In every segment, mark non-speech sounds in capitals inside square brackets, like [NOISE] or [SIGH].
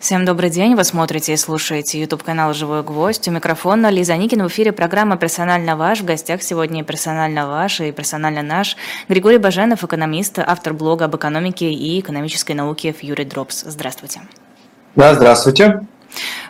Всем добрый день. Вы смотрите и слушаете YouTube канал «Живой гвоздь». У микрофона Лиза Никин. В эфире программа «Персонально ваш». В гостях сегодня персонально ваш и персонально наш Григорий Баженов, экономист, автор блога об экономике и экономической науке Fury Drops. Здравствуйте. Да, здравствуйте.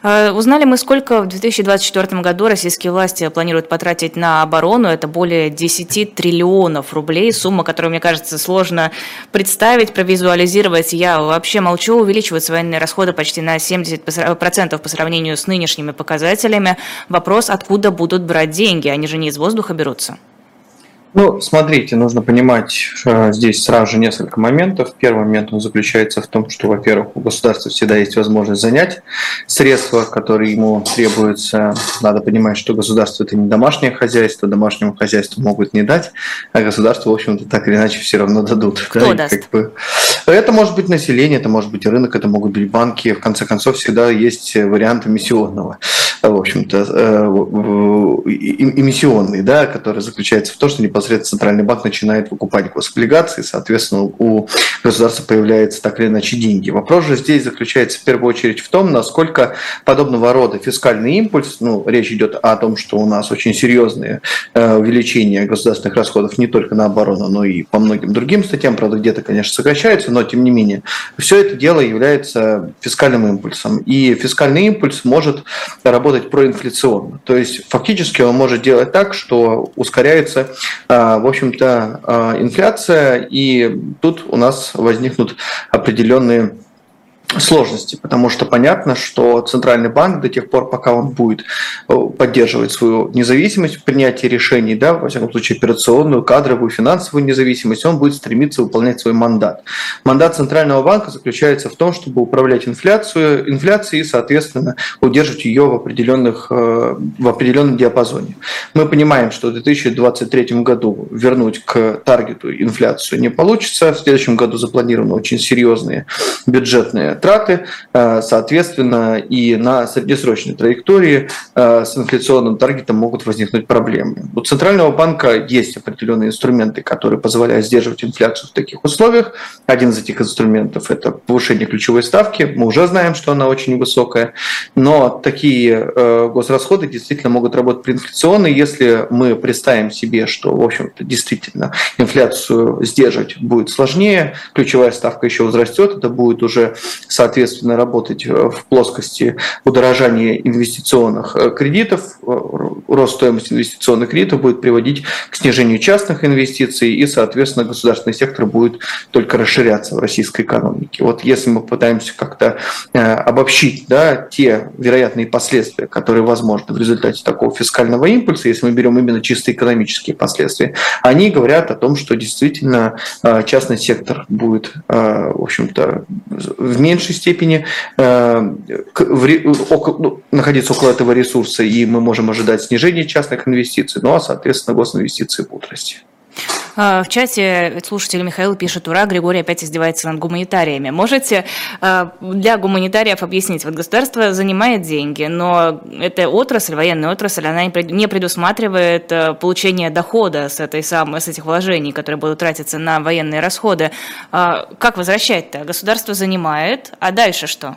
Э, узнали мы, сколько в 2024 году российские власти планируют потратить на оборону. Это более 10 триллионов рублей. Сумма, которую, мне кажется, сложно представить, провизуализировать. Я вообще молчу. Увеличиваются военные расходы почти на 70% по сравнению с нынешними показателями. Вопрос, откуда будут брать деньги? Они же не из воздуха берутся. Ну, смотрите, нужно понимать э, здесь сразу же несколько моментов. Первый момент он заключается в том, что, во-первых, у государства всегда есть возможность занять средства, которые ему требуются. Надо понимать, что государство это не домашнее хозяйство, домашнему хозяйству могут не дать, а государству, в общем-то, так или иначе все равно дадут. Кто да? даст? Как бы... Это может быть население, это может быть рынок, это могут быть банки. В конце концов, всегда есть вариант эмиссионного, в общем-то, э, эмиссионный, да, который заключается в том, что непосредственно непосредственно Центральный банк начинает выкупать гособлигации, соответственно, у государства появляются так или иначе деньги. Вопрос же здесь заключается в первую очередь в том, насколько подобного рода фискальный импульс, ну, речь идет о том, что у нас очень серьезные э, увеличения государственных расходов не только на оборону, но и по многим другим статьям, правда, где-то, конечно, сокращаются, но тем не менее, все это дело является фискальным импульсом. И фискальный импульс может работать проинфляционно. То есть фактически он может делать так, что ускоряется в общем-то, а, инфляция, и тут у нас возникнут определенные сложности, потому что понятно, что Центральный банк до тех пор, пока он будет э, поддерживать свою независимость в принятии решений, да, во всяком случае операционную, кадровую, финансовую независимость, он будет стремиться выполнять свой мандат. Мандат Центрального банка заключается в том, чтобы управлять инфляцию, инфляцией и, соответственно, удерживать ее в, определенных, э, в определенном диапазоне. Мы понимаем, что в 2023 году вернуть к таргету инфляцию не получится. В следующем году запланированы очень серьезные бюджетные траты, э, соответственно, и на среднесрочной траектории э, с инфляционным таргетом могут возникнуть проблемы. У Центрального банка есть определенные инструменты, которые позволяют сдерживать инфляцию в таких условиях. Один из этих инструментов – это повышение ключевой ставки. Мы уже знаем, что она очень высокая, но такие э, госрасходы действительно могут работать проинфляционно, если мы представим себе, что, в общем-то, действительно инфляцию сдерживать будет сложнее, ключевая ставка еще возрастет, это будет уже соответственно, работать э, в плоскости удорожания инвестиционных э, кредитов, э, рост стоимости инвестиционных кредитов будет приводить к снижению частных инвестиций, и, соответственно, государственный сектор будет только расширяться в российской экономике. Вот если мы пытаемся как-то обобщить да, те вероятные последствия, которые возможны в результате такого фискального импульса, если мы берем именно чисто экономические последствия, они говорят о том, что действительно частный сектор будет, в общем-то, в меньшей меньшей степени э, ну, находиться около этого ресурса, и мы можем ожидать снижения частных инвестиций, ну а, соответственно, госинвестиции будут расти. А, в чате слушатель Михаил пишет, ура, Григорий опять издевается над гуманитариями. Можете а, для гуманитариев объяснить, вот государство занимает деньги, но эта отрасль, военная отрасль, она не предусматривает а, получение дохода с, этой самой, с этих вложений, которые будут тратиться на военные расходы. Как возвращать-то? Государство занимает, а дальше что?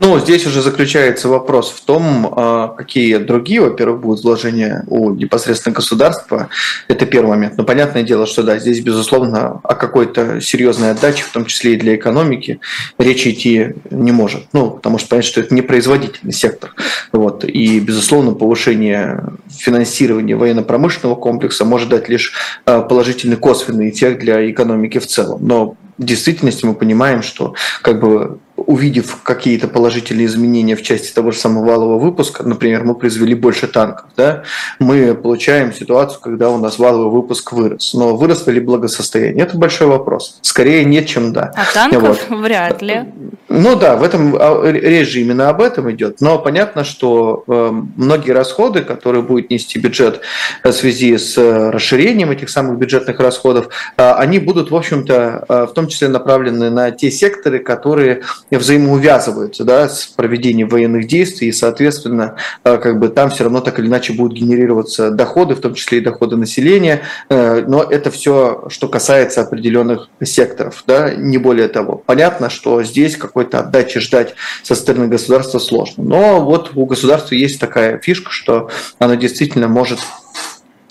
Ну, здесь уже заключается вопрос в том, а, какие другие, во-первых, будут вложения у непосредственно государства. Это первый момент. Но понятное дело, что да, здесь, безусловно, о какой-то серьезной отдаче, в том числе и для экономики, речи идти не может. Ну, потому что понятно, что это не производительный сектор. Вот. И, безусловно, повышение финансирования военно-промышленного комплекса может дать лишь а, положительный косвенный эффект для экономики в целом. Но в действительности мы понимаем, что как бы увидев какие-то положительные изменения в части того же самого валового выпуска, например, мы произвели больше танков, да, мы получаем ситуацию, когда у нас валовый выпуск вырос. Но выросло ли благосостояние? Это большой вопрос. Скорее нет, чем да. А танков вот. вряд ли. Ну да, в этом а, речь же именно об этом идет. Но понятно, что э, многие расходы, которые будет нести бюджет в связи с э, расширением этих самых бюджетных расходов, э, они будут, в общем-то, в том числе направлены на те секторы, которые взаимоувязываются да, с проведением военных действий, и, соответственно, как бы там все равно так или иначе будут генерироваться доходы, в том числе и доходы населения, но это все, что касается определенных секторов, да, не более того. Понятно, что здесь какой-то отдачи ждать со стороны государства сложно, но вот у государства есть такая фишка, что оно действительно может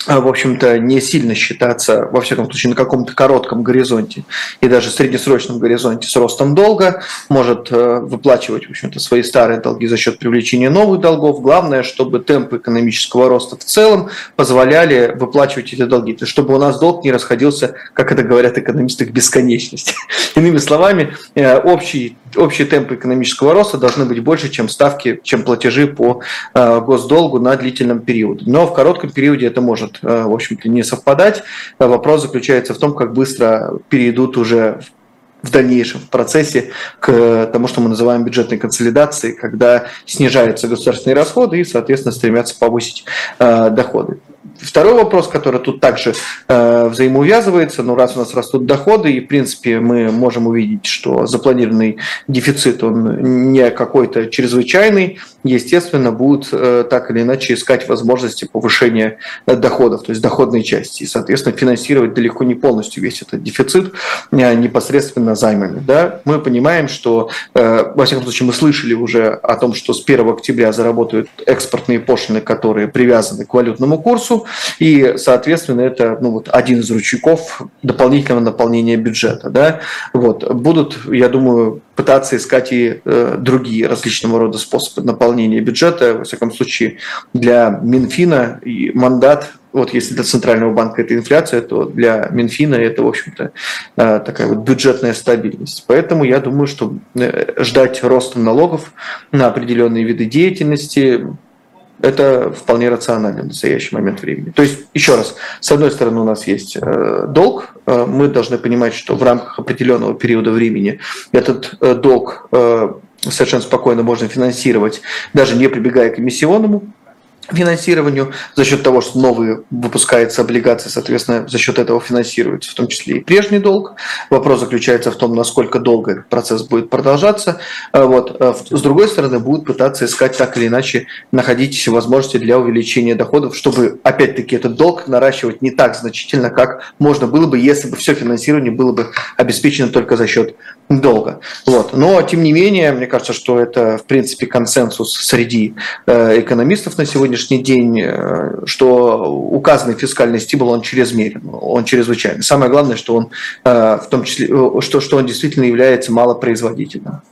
в общем-то, не сильно считаться, во всяком случае, на каком-то коротком горизонте и даже среднесрочном горизонте с ростом долга, может э, выплачивать, в общем-то, свои старые долги за счет привлечения новых долгов. Главное, чтобы темпы экономического роста в целом позволяли выплачивать эти долги, то есть чтобы у нас долг не расходился, как это говорят экономисты, к бесконечности. [LAUGHS] Иными словами, э, общий, общий темп экономического роста должны быть больше, чем ставки, чем платежи по э, госдолгу на длительном периоде. Но в коротком периоде это может может, э, в общем-то, не совпадать. Вопрос заключается в том, как быстро перейдут уже в дальнейшем в процессе к тому, что мы называем бюджетной консолидацией, когда снижаются государственные расходы и, соответственно, стремятся повысить э, доходы. Второй вопрос, который тут также э, взаимоувязывается, ну раз у нас растут доходы, и в принципе мы можем увидеть, что запланированный дефицит, он не какой-то чрезвычайный, естественно, будут э, так или иначе искать возможности повышения доходов, то есть доходной части, и, соответственно, финансировать далеко не полностью весь этот дефицит э, непосредственно займами. Да? Мы понимаем, что, э, во всяком случае, мы слышали уже о том, что с 1 октября заработают экспортные пошлины, которые привязаны к валютному курсу, и, соответственно, это ну, вот один из ручейков дополнительного наполнения бюджета. Да? Вот. Будут, я думаю, пытаться искать и э, другие различного рода способы наполнения бюджета. Во всяком случае, для Минфина и мандат вот если для Центрального банка это инфляция, то для Минфина это, в общем-то, э, такая вот бюджетная стабильность. Поэтому я думаю, что э, ждать роста налогов на определенные виды деятельности, это вполне рационально в настоящий момент времени. То есть, еще раз, с одной стороны у нас есть э, долг, э, мы должны понимать, что в рамках определенного периода времени этот э, долг совершенно спокойно можно финансировать, даже не прибегая к эмиссионному финансированию за счет того, что новые выпускаются облигации, соответственно, за счет этого финансируется в том числе и прежний долг. Вопрос заключается в том, насколько долго этот процесс будет продолжаться. А вот. А с другой стороны, будут пытаться искать так или иначе, находить возможности для увеличения доходов, чтобы, опять-таки, этот долг наращивать не так значительно, как можно было бы, если бы все финансирование было бы обеспечено только за счет долга. Вот. Но, тем не менее, мне кажется, что это, в принципе, консенсус среди э, экономистов на сегодня сегодняшний день, э, что указанный фискальный стимул, он чрезмерен, он чрезвычайный. Самое главное, что он, э, в том числе, что, что он действительно является малопроизводительным.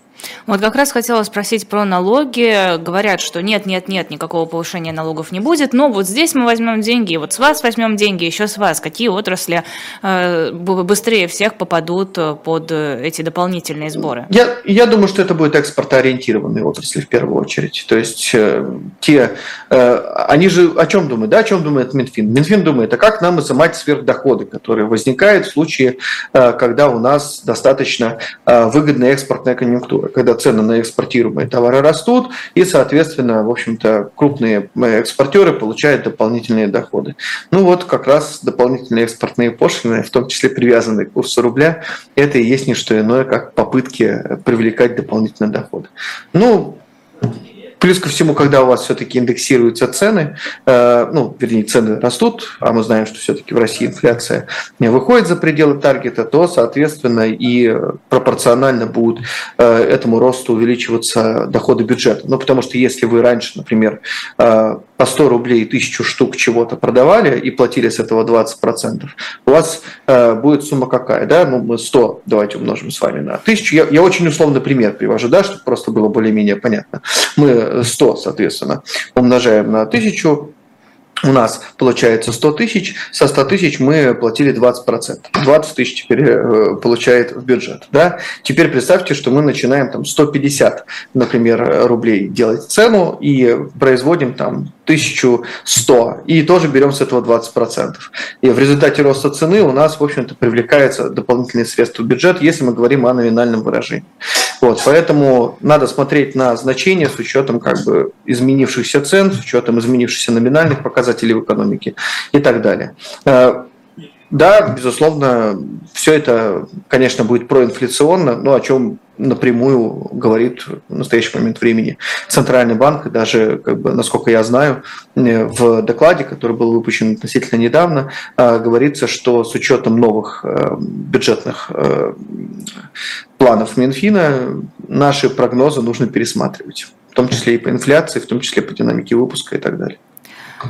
Вот как раз хотела спросить про налоги. Говорят, что нет, нет, нет, никакого повышения налогов не будет, но вот здесь мы возьмем деньги, вот с вас возьмем деньги, еще с вас. Какие отрасли э, быстрее всех попадут под эти дополнительные сборы? Я, я думаю, что это будет экспортоориентированные отрасли в первую очередь. То есть э, те, э, они же о чем думают? Да, о чем думает Минфин? Минфин думает, а как нам изымать сверхдоходы, которые возникают в случае, когда у нас достаточно выгодная экспортная конъюнктура когда цены на экспортируемые товары растут, и, соответственно, в общем-то, крупные э, экспортеры получают дополнительные доходы. Ну вот как раз дополнительные экспортные пошлины, в том числе привязанные к курсу рубля, это и есть не что иное, как попытки привлекать дополнительные доходы. Ну, Плюс ко всему, когда у вас все-таки индексируются цены, э, ну, вернее, цены растут, а мы знаем, что все-таки в России инфляция выходит за пределы таргета, то, соответственно, и пропорционально будут э, этому росту увеличиваться доходы бюджета. Ну, потому что если вы раньше, например, э, по 100 рублей тысячу штук чего-то продавали и платили с этого 20%, у вас будет сумма какая? Да? Ну, мы 100 давайте умножим с вами на 1000. Я, я очень условный пример привожу, да, чтобы просто было более-менее понятно. Мы 100, соответственно, умножаем на 1000, у нас получается 100 тысяч, со 100 тысяч мы платили 20%. 20 тысяч теперь э, получает в бюджет. Да? Теперь представьте, что мы начинаем там 150, например, рублей делать цену и производим там 1100 и тоже берем с этого 20%. И в результате роста цены у нас, в общем-то, привлекается дополнительные средства в бюджет, если мы говорим о номинальном выражении. Вот, поэтому надо смотреть на значения с учетом как бы изменившихся цен, с учетом изменившихся номинальных показателей в экономике и так далее. Да, безусловно, все это, конечно, будет проинфляционно, но о чем напрямую говорит в настоящий момент времени Центральный банк. Даже, как бы, насколько я знаю, э, в докладе, который был выпущен относительно недавно, э, говорится, что с учетом новых э, бюджетных планов Минфина наши прогнозы нужно пересматривать, в том числе и по инфляции, в том числе по динамике выпуска и так далее.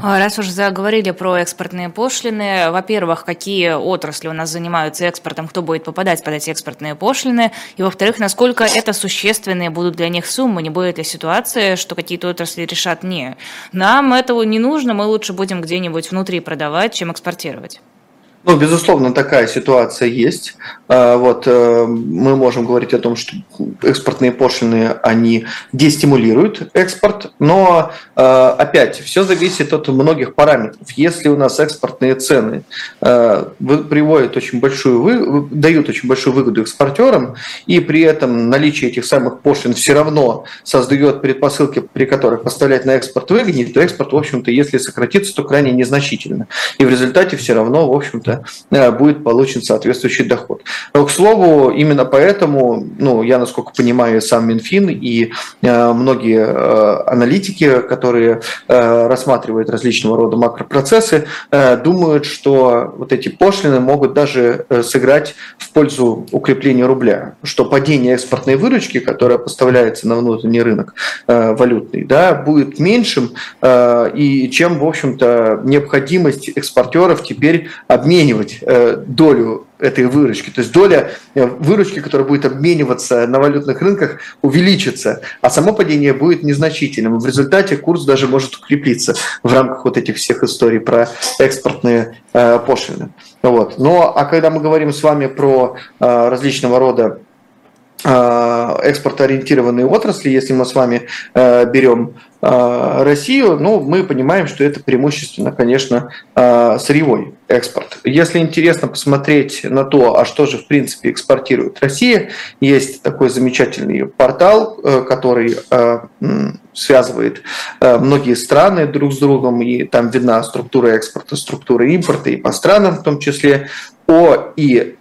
А, раз уже заговорили про экспортные пошлины, во-первых, какие отрасли у нас занимаются экспортом, кто будет попадать под эти экспортные пошлины, и во-вторых, насколько это существенные будут для них суммы, не будет ли ситуации, что какие-то отрасли решат не, нам этого не нужно, мы лучше будем где-нибудь внутри продавать, чем экспортировать. Ну, безусловно, такая ситуация есть. А, вот, э, мы можем говорить о том, что экспортные пошлины, они дестимулируют экспорт, но, э, опять, все зависит от многих параметров. Если у нас экспортные цены э, приводят очень большую, дают очень большую выгоду экспортерам, и при этом наличие этих самых пошлин все равно создает предпосылки, при которых поставлять на экспорт выгоднее, то экспорт, в общем-то, если сократится, то крайне незначительно. И в результате все равно, в общем-то, это э, будет получен соответствующий доход. Но, к слову, именно поэтому, ну, я, насколько понимаю, сам Минфин и э, многие э, аналитики, которые рассматривают различного рода макропроцессы, думают, что вот эти пошлины могут даже сыграть в пользу укрепления рубля, что падение экспортной выручки, которая поставляется на внутренний рынок валютный, да, будет меньшим, и чем, в общем-то, необходимость экспортеров теперь обменивать обменивать э, долю этой выручки. То есть доля э, выручки, которая будет обмениваться на валютных рынках, увеличится, а само падение будет незначительным. В результате курс даже может укрепиться в рамках вот этих всех историй про экспортные э, пошлины. Вот. Но а когда мы говорим с вами про различного рода экспортоориентированные отрасли, если мы с вами берем Э, Россию, ну, мы понимаем, что это преимущественно, конечно, э, сырьевой экспорт. Если интересно посмотреть на то, а что же, в принципе, экспортирует Россия, есть такой замечательный портал, э, который связывает многие страны друг с другом, и там видна структура экспорта, структура импорта, и по странам в том числе. О и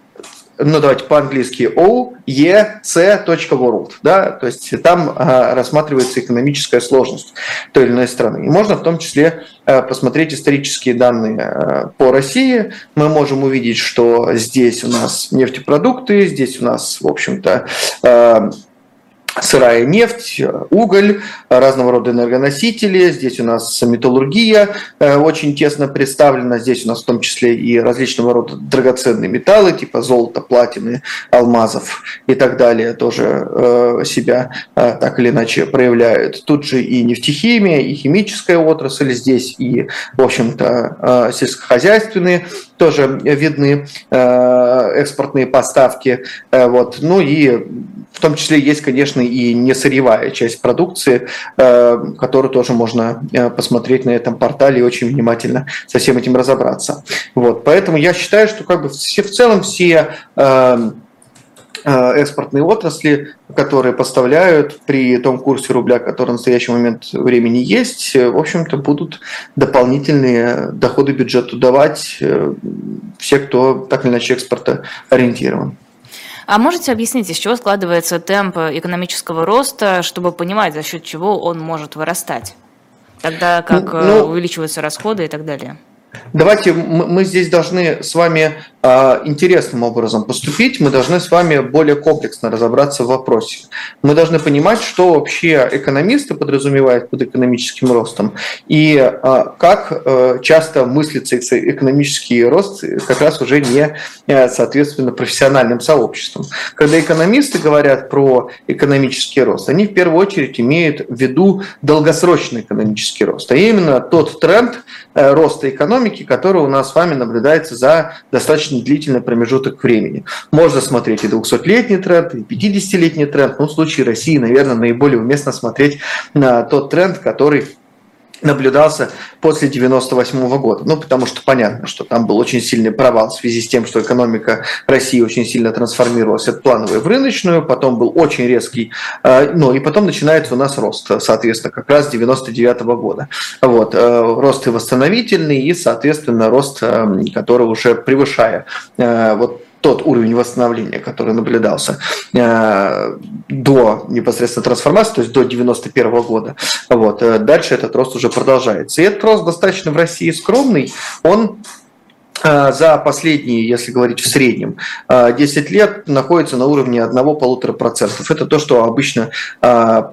ну давайте по-английски oec.world, да, то есть там а, рассматривается экономическая сложность той или иной страны. И можно в том числе а, посмотреть исторические данные а, по России. Мы можем увидеть, что здесь у нас нефтепродукты, здесь у нас, в общем-то, сырая нефть, уголь, разного рода энергоносители. Здесь у нас металлургия э, очень тесно представлена. Здесь у нас в том числе и различного рода драгоценные металлы, типа золота, платины, алмазов и так далее, тоже э, себя э, так или иначе проявляют. Тут же и нефтехимия, и химическая отрасль здесь, и, в общем-то, сельскохозяйственные тоже видны экспортные поставки. Вот. Ну и в том числе есть, конечно, и не сырьевая часть продукции, э, которую тоже можно э, посмотреть на этом портале и очень внимательно со всем этим разобраться. Вот, поэтому я считаю, что как бы все, в целом все э, экспортные отрасли, которые поставляют при том курсе рубля, который в настоящий момент времени есть, в общем-то, будут дополнительные доходы бюджету давать все, кто так или иначе экспорта ориентирован. А можете объяснить, из чего складывается темп экономического роста, чтобы понимать, за счет чего он может вырастать? Тогда как ну, ну увеличиваются расходы и так далее. Давайте мы здесь должны с вами интересным образом поступить, мы должны с вами более комплексно разобраться в вопросе. Мы должны понимать, что вообще экономисты подразумевают под экономическим ростом и а, как э, часто мыслится экономический рост как раз уже не э, соответственно профессиональным сообществом. Когда экономисты говорят про экономический рост, они в первую очередь имеют в виду долгосрочный экономический рост, а именно тот тренд э, роста экономики, который у нас с вами наблюдается за достаточно достаточно длительный промежуток времени. Можно смотреть и 200-летний тренд, и 50-летний тренд. Но в случае России, наверное, наиболее уместно смотреть на тот тренд, который наблюдался после 98 года. Ну, потому что понятно, что там был очень сильный провал в связи с тем, что экономика России очень сильно трансформировалась от плановой в рыночную, потом был очень резкий, э, ну, и потом начинается у нас рост, соответственно, как раз 99 года. Вот, э, рост и восстановительный, и, соответственно, рост, э, который уже превышая вот тот уровень восстановления, который наблюдался э, до непосредственно трансформации, то есть до 91 года. Вот. Э, дальше этот рост уже продолжается. И этот рост достаточно в России скромный. Он за последние, если говорить в среднем, 10 э, лет находится на уровне 1-1,5%. Это то, что обычно, э,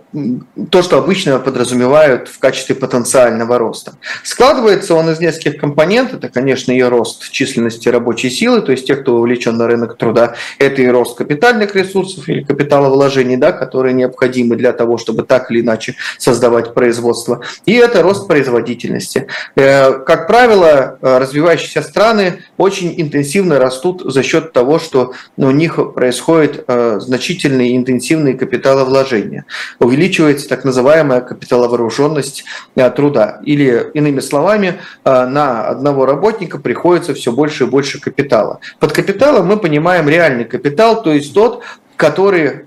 то, что обычно подразумевают в качестве потенциального роста. Складывается он из нескольких компонентов. Это, конечно, и рост численности рабочей силы, то есть тех, кто вовлечен на рынок труда. Это и рост капитальных ресурсов или капиталовложений, да, которые необходимы для того, чтобы так или иначе создавать производство. И это рост производительности. Как правило, развивающиеся страны страны очень интенсивно растут за счет того, что у них происходит э, значительные интенсивные капиталовложения. Увеличивается так называемая капиталовооруженность э, труда. Или, иными словами, э, на одного работника приходится все больше и больше капитала. Под капиталом мы понимаем реальный капитал, то есть тот, который,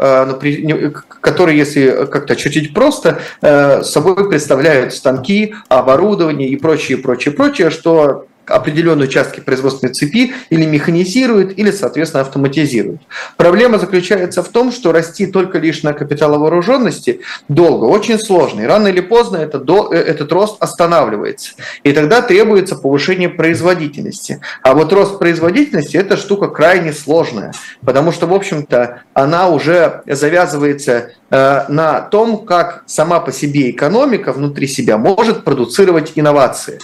который если как-то чуть-чуть просто, собой представляют станки, оборудование и прочее, прочее, прочее, что определенные участки производственной цепи или механизируют, или, соответственно, автоматизируют. Проблема заключается в том, что расти только лишь на капиталовооруженности долго, очень сложно. И рано или поздно это, до, э, этот рост останавливается. И тогда требуется повышение производительности. А вот рост производительности – это штука крайне сложная, потому что, в общем-то, она уже завязывается э, на том, как сама по себе экономика внутри себя может продуцировать инновации.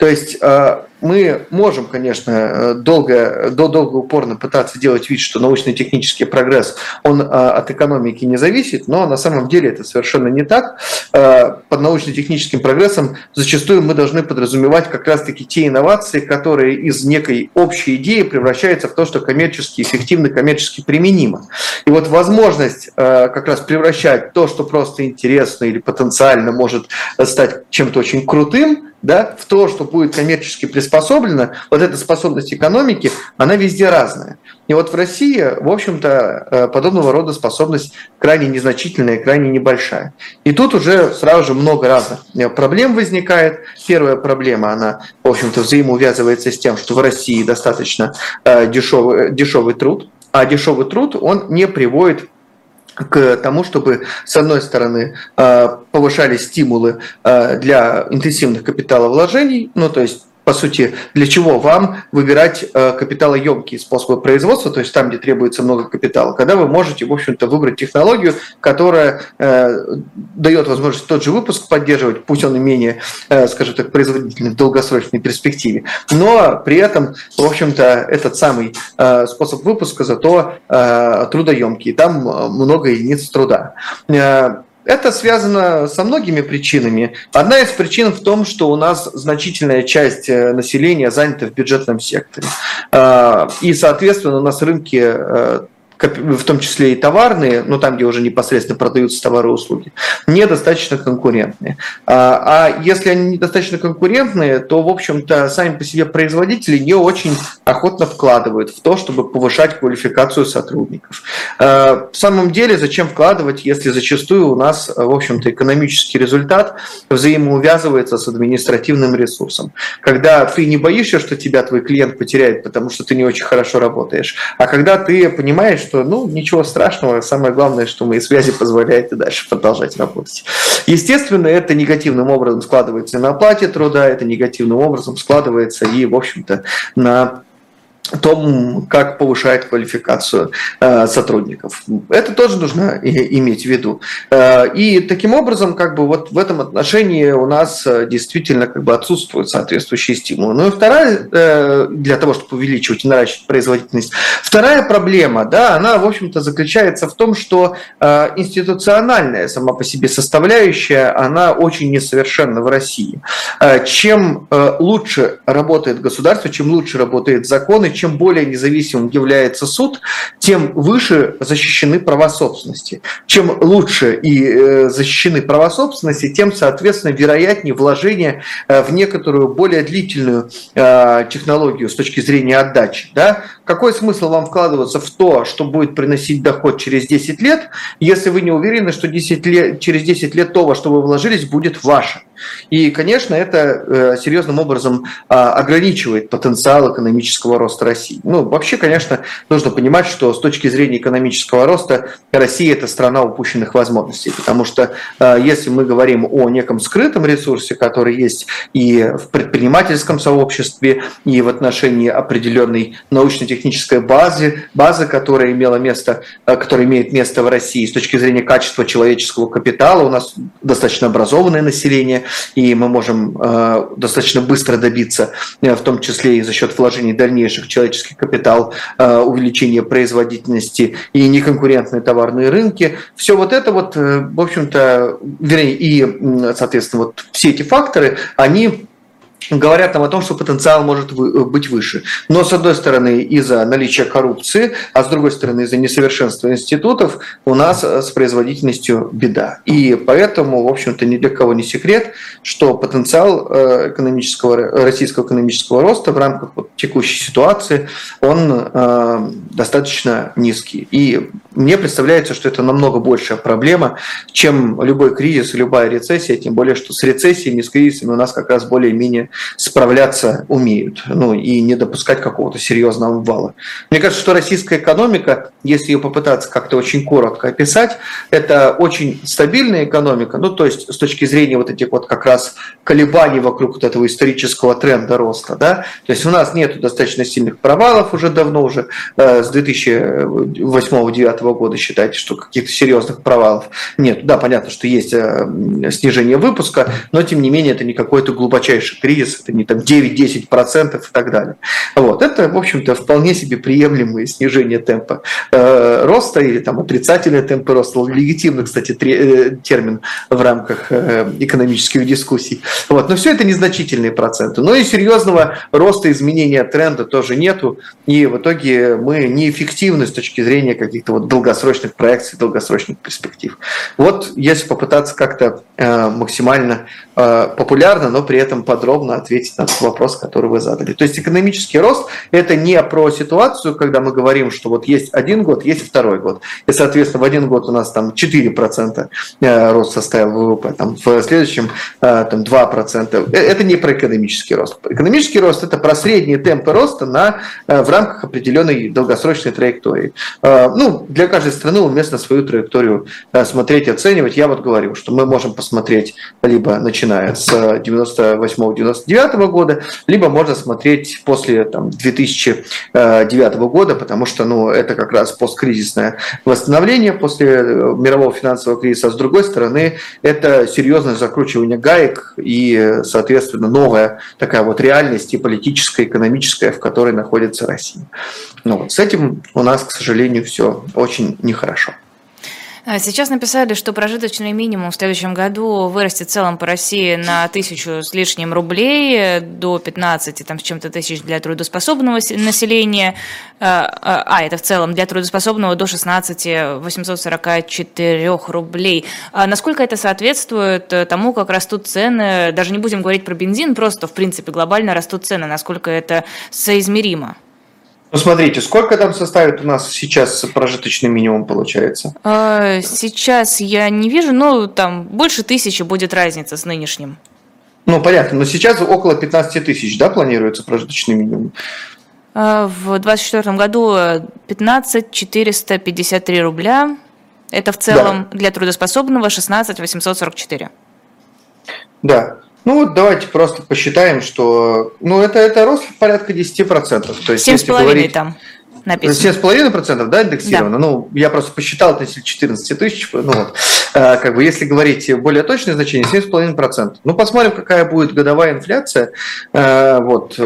То есть э, мы можем, конечно, э, долго, до долго упорно пытаться делать вид, что научно-технический прогресс, он э, от экономики не зависит, но на самом деле это совершенно не так. Под научно-техническим прогрессом зачастую мы должны подразумевать как раз-таки те инновации, которые из некой общей идеи превращаются в то, что коммерчески эффективно, коммерчески применимо. И вот возможность как раз превращать то, что просто интересно или потенциально может стать чем-то очень крутым, да, в то, что будет коммерчески приспособлено, вот эта способность экономики, она везде разная. И вот в России, в общем-то, э, подобного рода способность крайне незначительная, крайне небольшая. И тут уже сразу же много разных проблем возникает. Первая проблема, она, в общем-то, взаимоувязывается с тем, что в России достаточно э, дешевый, дешевый труд, а дешевый труд, он не приводит к тому, чтобы, с одной стороны, повышались стимулы для интенсивных капиталовложений, ну, то есть по сути, для чего вам выбирать э, капиталоемкие способы производства, то есть там, где требуется много капитала, когда вы можете, в общем-то, выбрать технологию, которая э, дает возможность тот же выпуск поддерживать, пусть он и менее, э, скажем так, производительный в долгосрочной перспективе, но при этом, в общем-то, этот самый способ выпуска зато трудоемкий, там много единиц труда. Это связано со многими причинами. Одна из причин в том, что у нас значительная часть э, населения занята в бюджетном секторе. А, и, соответственно, у нас рынки э, в том числе и товарные, но там, где уже непосредственно продаются товары и услуги, недостаточно конкурентные. А, а если они недостаточно конкурентные, то, в общем-то, сами по себе производители не очень охотно вкладывают в то, чтобы повышать квалификацию сотрудников. А, в самом деле, зачем вкладывать, если зачастую у нас, в общем-то, экономический результат взаимоувязывается с административным ресурсом. Когда ты не боишься, что тебя твой клиент потеряет, потому что ты не очень хорошо работаешь, а когда ты понимаешь, что, ну, ничего страшного, самое главное, что мои связи позволяют и дальше продолжать работать. Естественно, это негативным образом складывается на оплате труда, это негативным образом складывается и, в общем-то, на том, как повышает квалификацию э, сотрудников. Это тоже нужно иметь в виду. Э, и таким образом, как бы вот в этом отношении у нас э, действительно как бы отсутствуют соответствующие стимулы. Ну и вторая, для того, чтобы увеличивать и наращивать производительность, вторая проблема, да, она, в общем-то, заключается в том, что институциональная сама по себе составляющая, она очень несовершенна в России. Чем лучше работает государство, чем лучше работает законы, чем более независимым является суд, тем выше защищены права собственности. Чем лучше и э, защищены права собственности, тем, соответственно, вероятнее вложение э, в некоторую более длительную э, технологию с точки зрения отдачи. Да? Какой смысл вам вкладываться в то, что будет приносить доход через 10 лет, если вы не уверены, что 10 лет, через 10 лет то, во что вы вложились, будет ваше? И, конечно, это серьезным образом ограничивает потенциал экономического роста России. Ну, вообще, конечно, нужно понимать, что с точки зрения экономического роста Россия – это страна упущенных возможностей, потому что если мы говорим о неком скрытом ресурсе, который есть и в предпринимательском сообществе, и в отношении определенной научно-технической базы, базы, которая имела место, которая имеет место в России с точки зрения качества человеческого капитала. У нас достаточно образованное население, и мы можем достаточно быстро добиться, в том числе и за счет вложений дальнейших человеческий капитал, увеличения производительности и неконкурентные товарные рынки. Все вот это вот, в общем-то, вернее, и, соответственно, вот все эти факторы, они говорят нам о том, что потенциал может быть выше. Но, с одной стороны, из-за наличия коррупции, а с другой стороны, из-за несовершенства институтов у нас с производительностью беда. И поэтому, в общем-то, ни для кого не секрет, что потенциал э, экономического, российского экономического роста в рамках вот текущей ситуации, он э, достаточно низкий. И мне представляется, что это намного большая проблема, чем любой кризис любая рецессия, тем более, что с рецессиями, с кризисами у нас как раз более-менее справляться умеют, ну и не допускать какого-то серьезного обвала. Мне кажется, что российская экономика, если ее попытаться как-то очень коротко описать, это очень стабильная экономика, ну то есть с точки зрения вот этих вот как раз колебаний вокруг вот этого исторического тренда роста, да, то есть у нас нет достаточно сильных провалов уже давно, уже э, с 2008-2009 года считайте, что каких-то серьезных провалов нет. Да, понятно, что есть э, снижение выпуска, но тем не менее это не какой-то глубочайший кризис, кризис, это не там 9-10% и так далее. Вот. Это, в общем-то, вполне себе приемлемое снижение темпа э, роста или там отрицательный темп роста. Легитимный, кстати, э, термин в рамках э, экономических дискуссий. Вот. Но все это незначительные проценты. Но и серьезного роста изменения тренда тоже нету. И в итоге мы неэффективны с точки зрения каких-то вот долгосрочных проекций, долгосрочных перспектив. Вот если попытаться как-то э, максимально э, популярно, но при этом подробно ответить на тот вопрос, который вы задали. То есть экономический рост – это не про ситуацию, когда мы говорим, что вот есть один год, есть второй год. И, соответственно, в один год у нас там 4% э, рост составил ВВП, там, в следующем э, там, 2%. Э, это не про экономический рост. Экономический рост – это про средние темпы роста на, в рамках определенной долгосрочной траектории. Ну, для каждой страны уместно свою траекторию смотреть, оценивать. Я вот говорю, что мы можем посмотреть либо начиная с 98-99 2009 года, либо можно смотреть после там, 2009 года, потому что ну, это как раз посткризисное восстановление после э, мирового финансового кризиса. А с другой стороны, это серьезное закручивание гаек и, соответственно, новая такая вот реальность и политическая, экономическая, в которой находится Россия. Ну, вот с этим у нас, к сожалению, все очень нехорошо. А, сейчас написали, что прожиточный минимум в следующем году вырастет в целом по России на тысячу с лишним рублей до 15 там, с чем-то тысяч для трудоспособного населения. А, а, а, это в целом для трудоспособного до 16 844 рублей. А насколько это соответствует э, тому, как растут цены? Даже не будем говорить про бензин, просто, в принципе, глобально растут цены. Насколько это соизмеримо? Ну, смотрите, сколько там составит у нас сейчас прожиточный минимум получается? А, сейчас я не вижу, но там больше тысячи будет разница с нынешним. Ну, понятно, но сейчас около 15 тысяч, да, планируется прожиточный минимум? А, в 2024 году 15 453 рубля. Это в целом да. для трудоспособного 16 844. Да. Ну вот давайте просто посчитаем, что ну, это, это рост порядка 10%. То есть, 7,5 говорить... там написано. 7,5%, да, индексировано? Да. Ну, я просто посчитал, это 14 тысяч. Ну, вот. Как бы, если говорить более точное значение, 7,5%. Ну, посмотрим, какая будет годовая инфляция. Вот,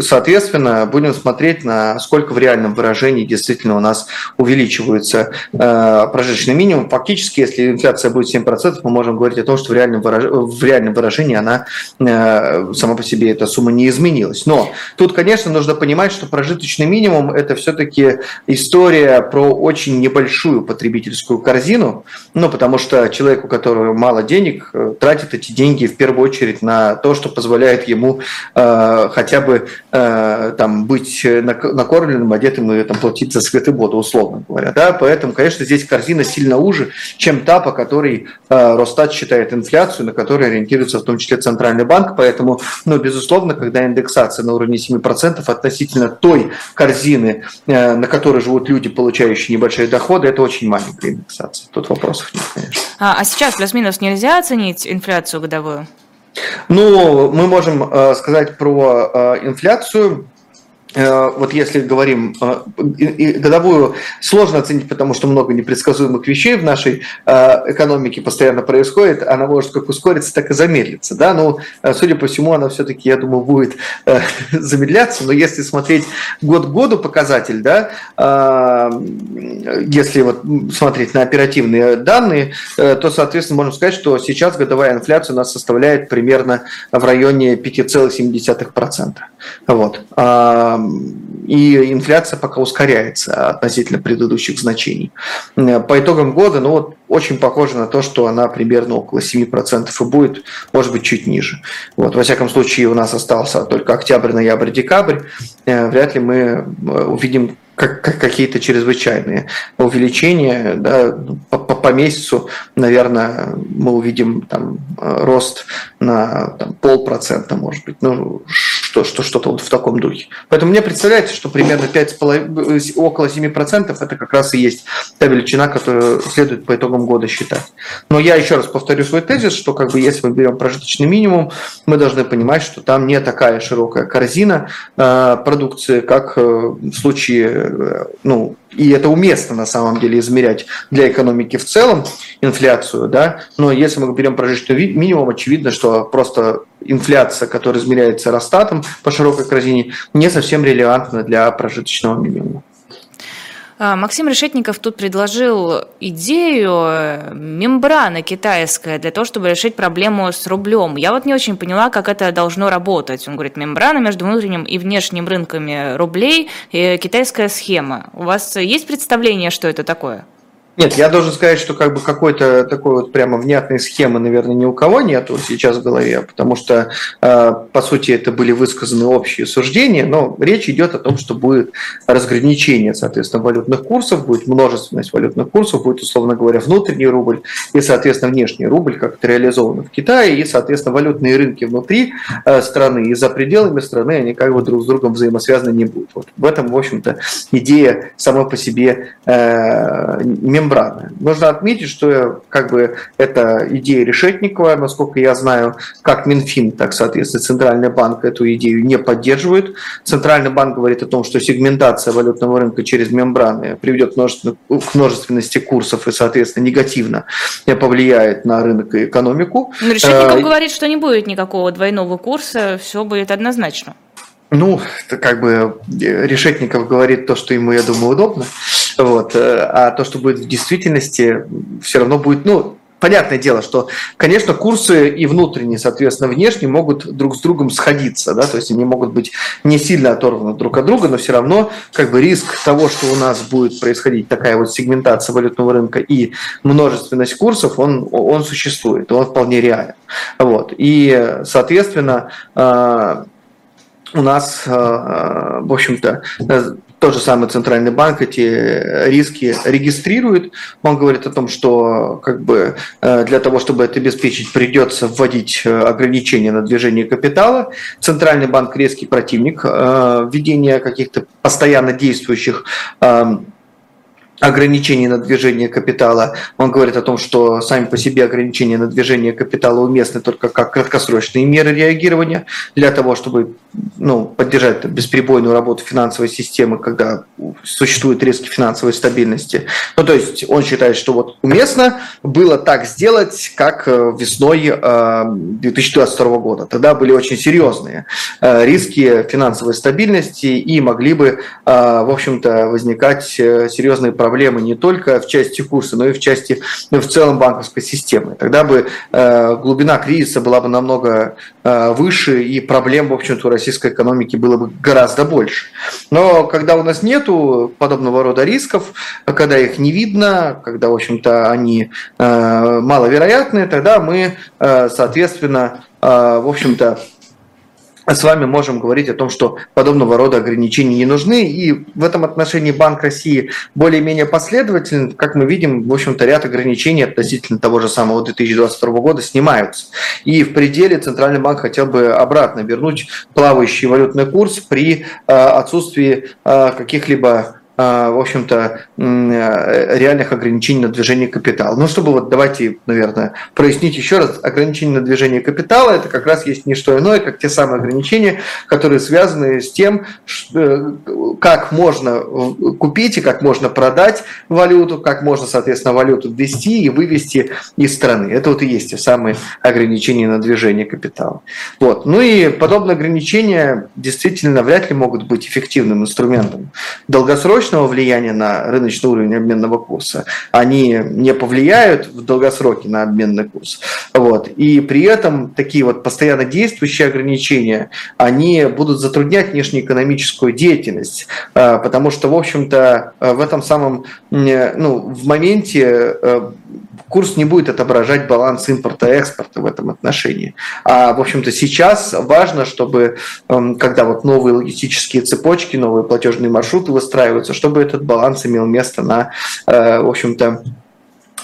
соответственно, будем смотреть, на сколько в реальном выражении действительно у нас увеличивается прожиточный минимум. Фактически, если инфляция будет 7%, мы можем говорить о том, что в реальном, выраж... в реальном выражении она сама по себе эта сумма не изменилась. Но тут, конечно, нужно понимать, что прожиточный минимум – это все-таки история про очень небольшую потребительскую корзину, ну, потому что человек, у которого мало денег, э, тратит эти деньги в первую очередь на то, что позволяет ему э, хотя бы э, там, быть накормленным, одетым и там, платить за свет и воду, условно говоря. Да? Поэтому, конечно, здесь корзина сильно уже, чем та, по которой э, Росстат считает инфляцию, на которой ориентируется в том числе Центральный банк. Поэтому, ну, безусловно, когда индексация на уровне 7% относительно той корзины, э, на которой живут люди, получающие небольшие доходы, это очень маленькая индексация. Тут конечно. А, а сейчас плюс-минус нельзя оценить инфляцию годовую? Ну, мы можем э, сказать про э, инфляцию вот если говорим э, годовую, сложно оценить, потому что много непредсказуемых вещей в нашей э, экономике постоянно происходит. Она может как ускориться, так и замедлиться. Да? Ну, судя по всему, она все-таки, я думаю, будет [LAUGHS] замедляться. Но если смотреть год к году показатель, да, если вот смотреть на оперативные данные, то, соответственно, можно сказать, что сейчас годовая инфляция у нас составляет примерно в районе 5,7%. Вот и инфляция пока ускоряется относительно предыдущих значений. По итогам года, ну вот очень похоже на то, что она примерно около 7% и будет, может быть, чуть ниже. Вот, во всяком случае, у нас остался только октябрь, ноябрь, декабрь. Э, вряд ли мы э, увидим как, как какие-то чрезвычайные увеличения. Да, по, по, по месяцу, наверное, мы увидим там, э, рост на там, полпроцента, может быть. Ну, что, что, что-то вот в таком духе. Поэтому мне представляется, что примерно 5,5, около 7% это как раз и есть та величина, которую следует по итогам года считать. Но я еще раз повторю свой тезис, что как бы если мы берем прожиточный минимум, мы должны понимать, что там не такая широкая корзина э, продукции, как э, в случае ну, и это уместно на самом деле измерять для экономики в целом инфляцию, да, но если мы берем прожиточный минимум, очевидно, что просто инфляция, которая измеряется Росстатом по широкой корзине, не совсем релевантна для прожиточного минимума. А, Максим Решетников тут предложил идею э, мембраны китайская для того, чтобы решить проблему с рублем. Я вот не очень поняла, как это должно работать. Он говорит, мембрана между внутренним и внешним рынками рублей, китайская схема. У вас есть представление, что это такое? Нет, я должен сказать, что как бы какой-то такой вот прямо внятной схемы, наверное, ни у кого нету сейчас в голове, потому что, э, по сути, это были высказаны общие суждения, но речь идет о том, что будет разграничение, соответственно, валютных курсов, будет множественность валютных курсов, будет, условно говоря, внутренний рубль и, соответственно, внешний рубль, как это реализовано в Китае, и, соответственно, валютные рынки внутри э, страны и за пределами страны, они как бы друг с другом взаимосвязаны не будут. Вот в этом, в общем-то, идея сама по себе э, мембраны. Нужно отметить, что как бы это идея Решетникова, насколько я знаю, как Минфин, так, соответственно, Центральный банк эту идею не поддерживает. Центральный банк говорит о том, что сегментация валютного рынка через мембраны приведет к множественности курсов и, соответственно, негативно повлияет на рынок и экономику. Но Решетников а, говорит, что не будет никакого двойного курса, все будет однозначно. Ну, как бы э, Решетников говорит то, что ему, я думаю, удобно. Вот. Э, а то, что будет в действительности, все равно будет, ну, понятное дело, что, конечно, курсы и внутренние, соответственно, внешние могут друг с другом сходиться, да, то есть они могут быть не сильно оторваны друг от друга, но все равно как бы риск того, что у нас будет происходить такая вот сегментация валютного рынка и множественность курсов, он, он существует, он вполне реален. Вот. И, соответственно, э, у нас, э, в общем-то, тот же самый Центральный банк эти риски регистрирует. Он говорит о том, что как бы, для того, чтобы это обеспечить, придется вводить ограничения на движение капитала. Центральный банк резкий противник введения каких-то постоянно действующих ограничений на движение капитала. Он говорит о том, что сами по себе ограничения на движение капитала уместны только как краткосрочные меры реагирования для того, чтобы ну, поддержать бесперебойную работу финансовой системы, когда существует риски финансовой стабильности. Ну, то есть он считает, что вот уместно было так сделать, как э, весной 2022 э, года. Тогда были очень серьезные э, риски финансовой стабильности и могли бы, в общем-то, возникать серьезные проблемы проблемы не только в части курса, но и в части ну, в целом банковской системы. Тогда бы э, глубина кризиса была бы намного э, выше, и проблем, в общем-то, у российской экономики было бы гораздо больше. Но когда у нас нету подобного рода рисков, когда их не видно, когда, в общем-то, они э, маловероятны, тогда мы, э, соответственно, э, в общем-то, с вами можем говорить о том, что подобного рода ограничения не нужны. И в этом отношении Банк России более-менее последователен. Как мы видим, в общем-то, ряд ограничений относительно того же самого 2022 года снимаются. И в пределе Центральный банк хотел бы обратно вернуть плавающий валютный курс при э, отсутствии э, каких-либо в общем-то, э, реальных ограничений на движение капитала. Ну, чтобы вот давайте, наверное, прояснить еще раз, ограничения на движение капитала – это как раз есть не что иное, как те самые ограничения, которые связаны с тем, э, как можно купить и как можно продать валюту, как можно, соответственно, валюту ввести и вывести из страны. Это вот и есть те самые ограничения на движение капитала. Вот. Ну и подобные ограничения действительно вряд ли могут быть эффективным инструментом. Долгосрочно долгосрочного влияния на рыночный уровень обменного курса, они не повлияют в долгосроке на обменный курс. Вот. И при этом такие вот постоянно действующие ограничения, они будут затруднять внешнеэкономическую деятельность, а, потому что, в общем-то, в этом самом, ну, в моменте э, курс не будет отображать баланс импорта-экспорта в этом отношении. А, в общем-то, сейчас важно, чтобы, эм, когда вот новые логистические цепочки, новые платежные маршруты выстраиваются, чтобы этот баланс имел место на, э, в общем-то,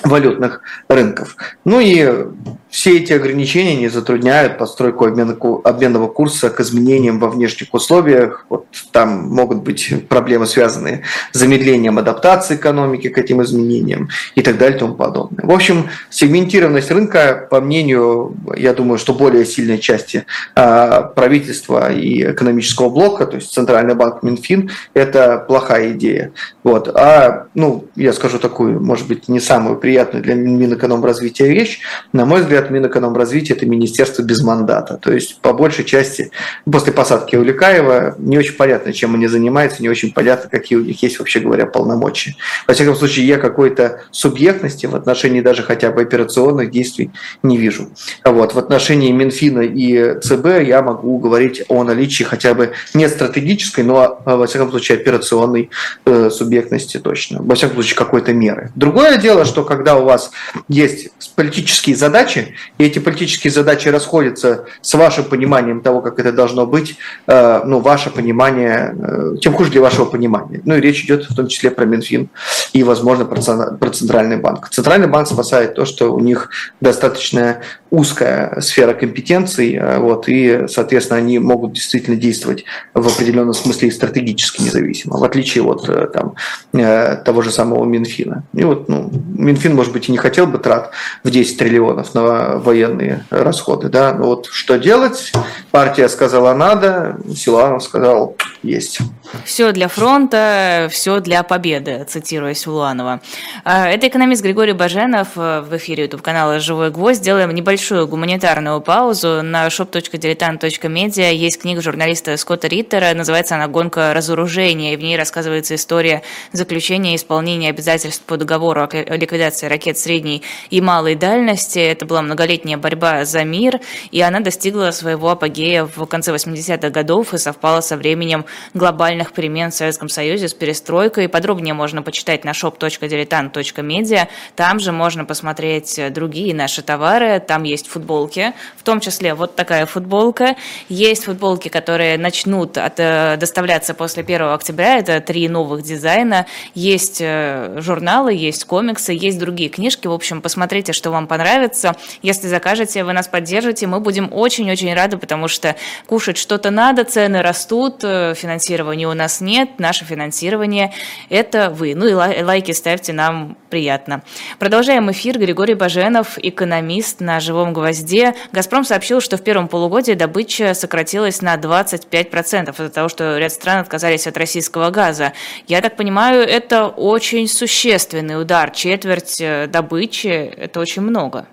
валютных рынков. Ну и все эти ограничения не затрудняют постройку обменного курса к изменениям во внешних условиях. Вот там могут быть проблемы, связанные с замедлением адаптации экономики к этим изменениям и так далее и тому подобное. В общем, сегментированность рынка, по мнению, я думаю, что более сильной части а, правительства и экономического блока, то есть Центральный банк Минфин, это плохая идея. Вот. А, ну, я скажу такую, может быть, не самую приятную для Минэкономразвития вещь. На мой взгляд, взгляд, Минэкономразвития – это министерство без мандата. То есть, по большей части, после посадки Уликаева не очень понятно, чем они занимаются, не очень понятно, какие у них есть, вообще говоря, полномочия. Во всяком случае, я какой-то субъектности в отношении даже хотя бы операционных действий не вижу. Вот. В отношении Минфина и ЦБ я могу говорить о наличии хотя бы не стратегической, но, во всяком случае, операционной э, субъектности точно. Во всяком случае, какой-то меры. Другое дело, что когда у вас есть политические задачи, и эти политические задачи расходятся с вашим пониманием того, как это должно быть, э, ну, ваше понимание, э, тем хуже для вашего понимания. Ну, и речь идет в том числе про Минфин и, возможно, про Центральный банк. Центральный банк спасает то, что у них достаточно узкая сфера компетенций, э, вот, и, соответственно, они могут действительно действовать в определенном смысле и стратегически независимо, в отличие от там, того же самого Минфина. И вот, ну, Минфин, может быть, и не хотел бы трат в 10 триллионов военные расходы. Да? Ну вот что делать? Партия сказала надо, Силуанов сказал есть. Все для фронта, все для победы, цитируя Силуанова. А, это экономист Григорий Баженов в эфире YouTube канала «Живой гвоздь». Делаем небольшую гуманитарную паузу. На shop.diletant.media есть книга журналиста Скотта Риттера, называется она «Гонка разоружения», и в ней рассказывается история заключения и исполнения обязательств по договору о ликвидации ракет средней и малой дальности. Это была многолетняя борьба за мир, и она достигла своего апогея в конце 80-х годов и совпала со временем глобальных перемен в Советском Союзе с перестройкой. Подробнее можно почитать на shop.diletant.media. Там же можно посмотреть другие наши товары. Там есть футболки, в том числе вот такая футболка. Есть футболки, которые начнут от, э, доставляться после 1 октября. Это три новых дизайна. Есть э, журналы, есть комиксы, есть другие книжки. В общем, посмотрите, что вам понравится. Если закажете, вы нас поддержите, мы будем очень-очень рады, потому что кушать что-то надо, цены растут, э, финансирования у нас нет, наше финансирование – это вы. Ну и лайки ставьте, нам приятно. Продолжаем эфир. Григорий Баженов, экономист на «Живом гвозде». «Газпром» сообщил, что в первом полугодии добыча сократилась на 25% из-за того, что ряд стран отказались от российского газа. Я так понимаю, это очень существенный удар. Четверть э, добычи – это очень много.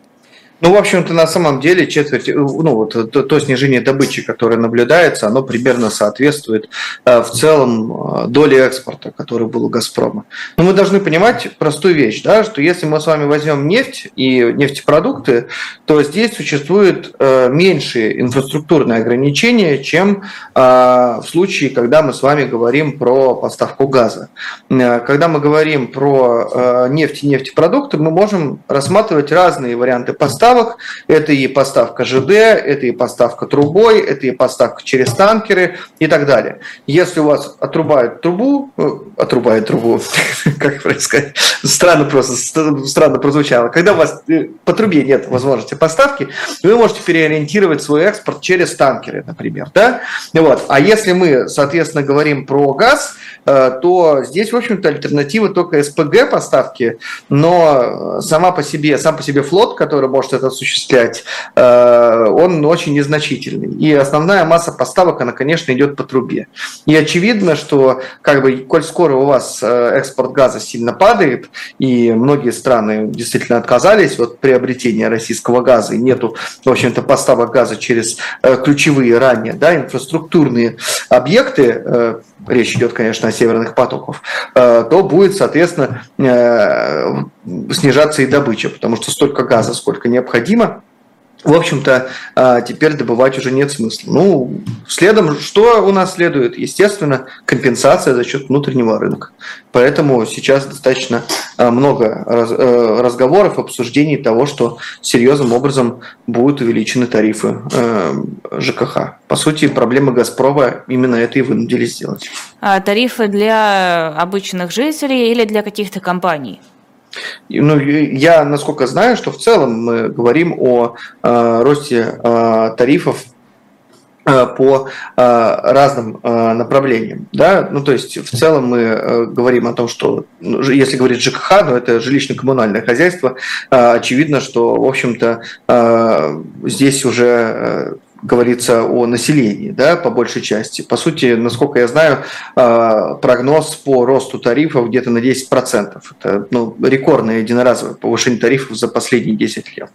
Ну, в общем-то, на самом деле четверть, э, ну вот то, то снижение добычи, которое наблюдается, оно примерно соответствует э, в целом э, доле экспорта, который был у Газпрома. Но мы должны понимать простую вещь, да, что если мы с вами возьмем нефть и нефтепродукты, то здесь существует э, меньшие инфраструктурные ограничения, чем э, в случае, когда мы с вами говорим про поставку газа. Э, когда мы говорим про э, нефть и нефтепродукты, мы можем рассматривать разные варианты поставки поставок. Это и поставка ЖД, это и поставка трубой, это и поставка через танкеры и так далее. Если у вас отрубают трубу, э, отрубают трубу, [LAUGHS] как сказать, странно просто, странно прозвучало. Когда у вас э, по трубе нет возможности поставки, вы можете переориентировать свой экспорт через танкеры, например. Да? Вот. А если мы, соответственно, говорим про газ, э, то здесь, в общем-то, альтернатива только СПГ поставки, но сама по себе, сам по себе флот, который может это осуществлять, э, он очень незначительный. И основная масса поставок, она, конечно, идет по трубе. И очевидно, что, как бы, коль скоро у вас э, экспорт газа сильно падает, и многие страны действительно отказались от приобретения российского газа, и нету, в общем-то, поставок газа через э, ключевые ранее да, инфраструктурные объекты, речь идет, конечно, о северных потоках, то будет, соответственно, снижаться и добыча, потому что столько газа, сколько необходимо, в общем-то, а, теперь добывать уже нет смысла. Ну, следом, что у нас следует? Естественно, компенсация за счет внутреннего рынка. Поэтому сейчас достаточно а, много э, разговоров, обсуждений того, что серьезным образом будут увеличены тарифы ЖКХ. По сути, проблемы «Газпрома» именно это и вынудили сделать. А тарифы для обычных жителей или для каких-то компаний? Ну, я, насколько знаю, что в целом мы говорим о э, росте э, тарифов э, по э, разным э, направлениям. Да? Ну, то есть в целом мы говорим о том, что ну, если говорить ЖКХ, ну, это жилищно-коммунальное хозяйство, очевидно, что, в общем-то, здесь уже говорится о населении, да, по большей части. По сути, насколько я знаю, а, прогноз по росту тарифов где-то на 10%. Это ну, рекордное единоразовое повышение тарифов за последние 10 лет,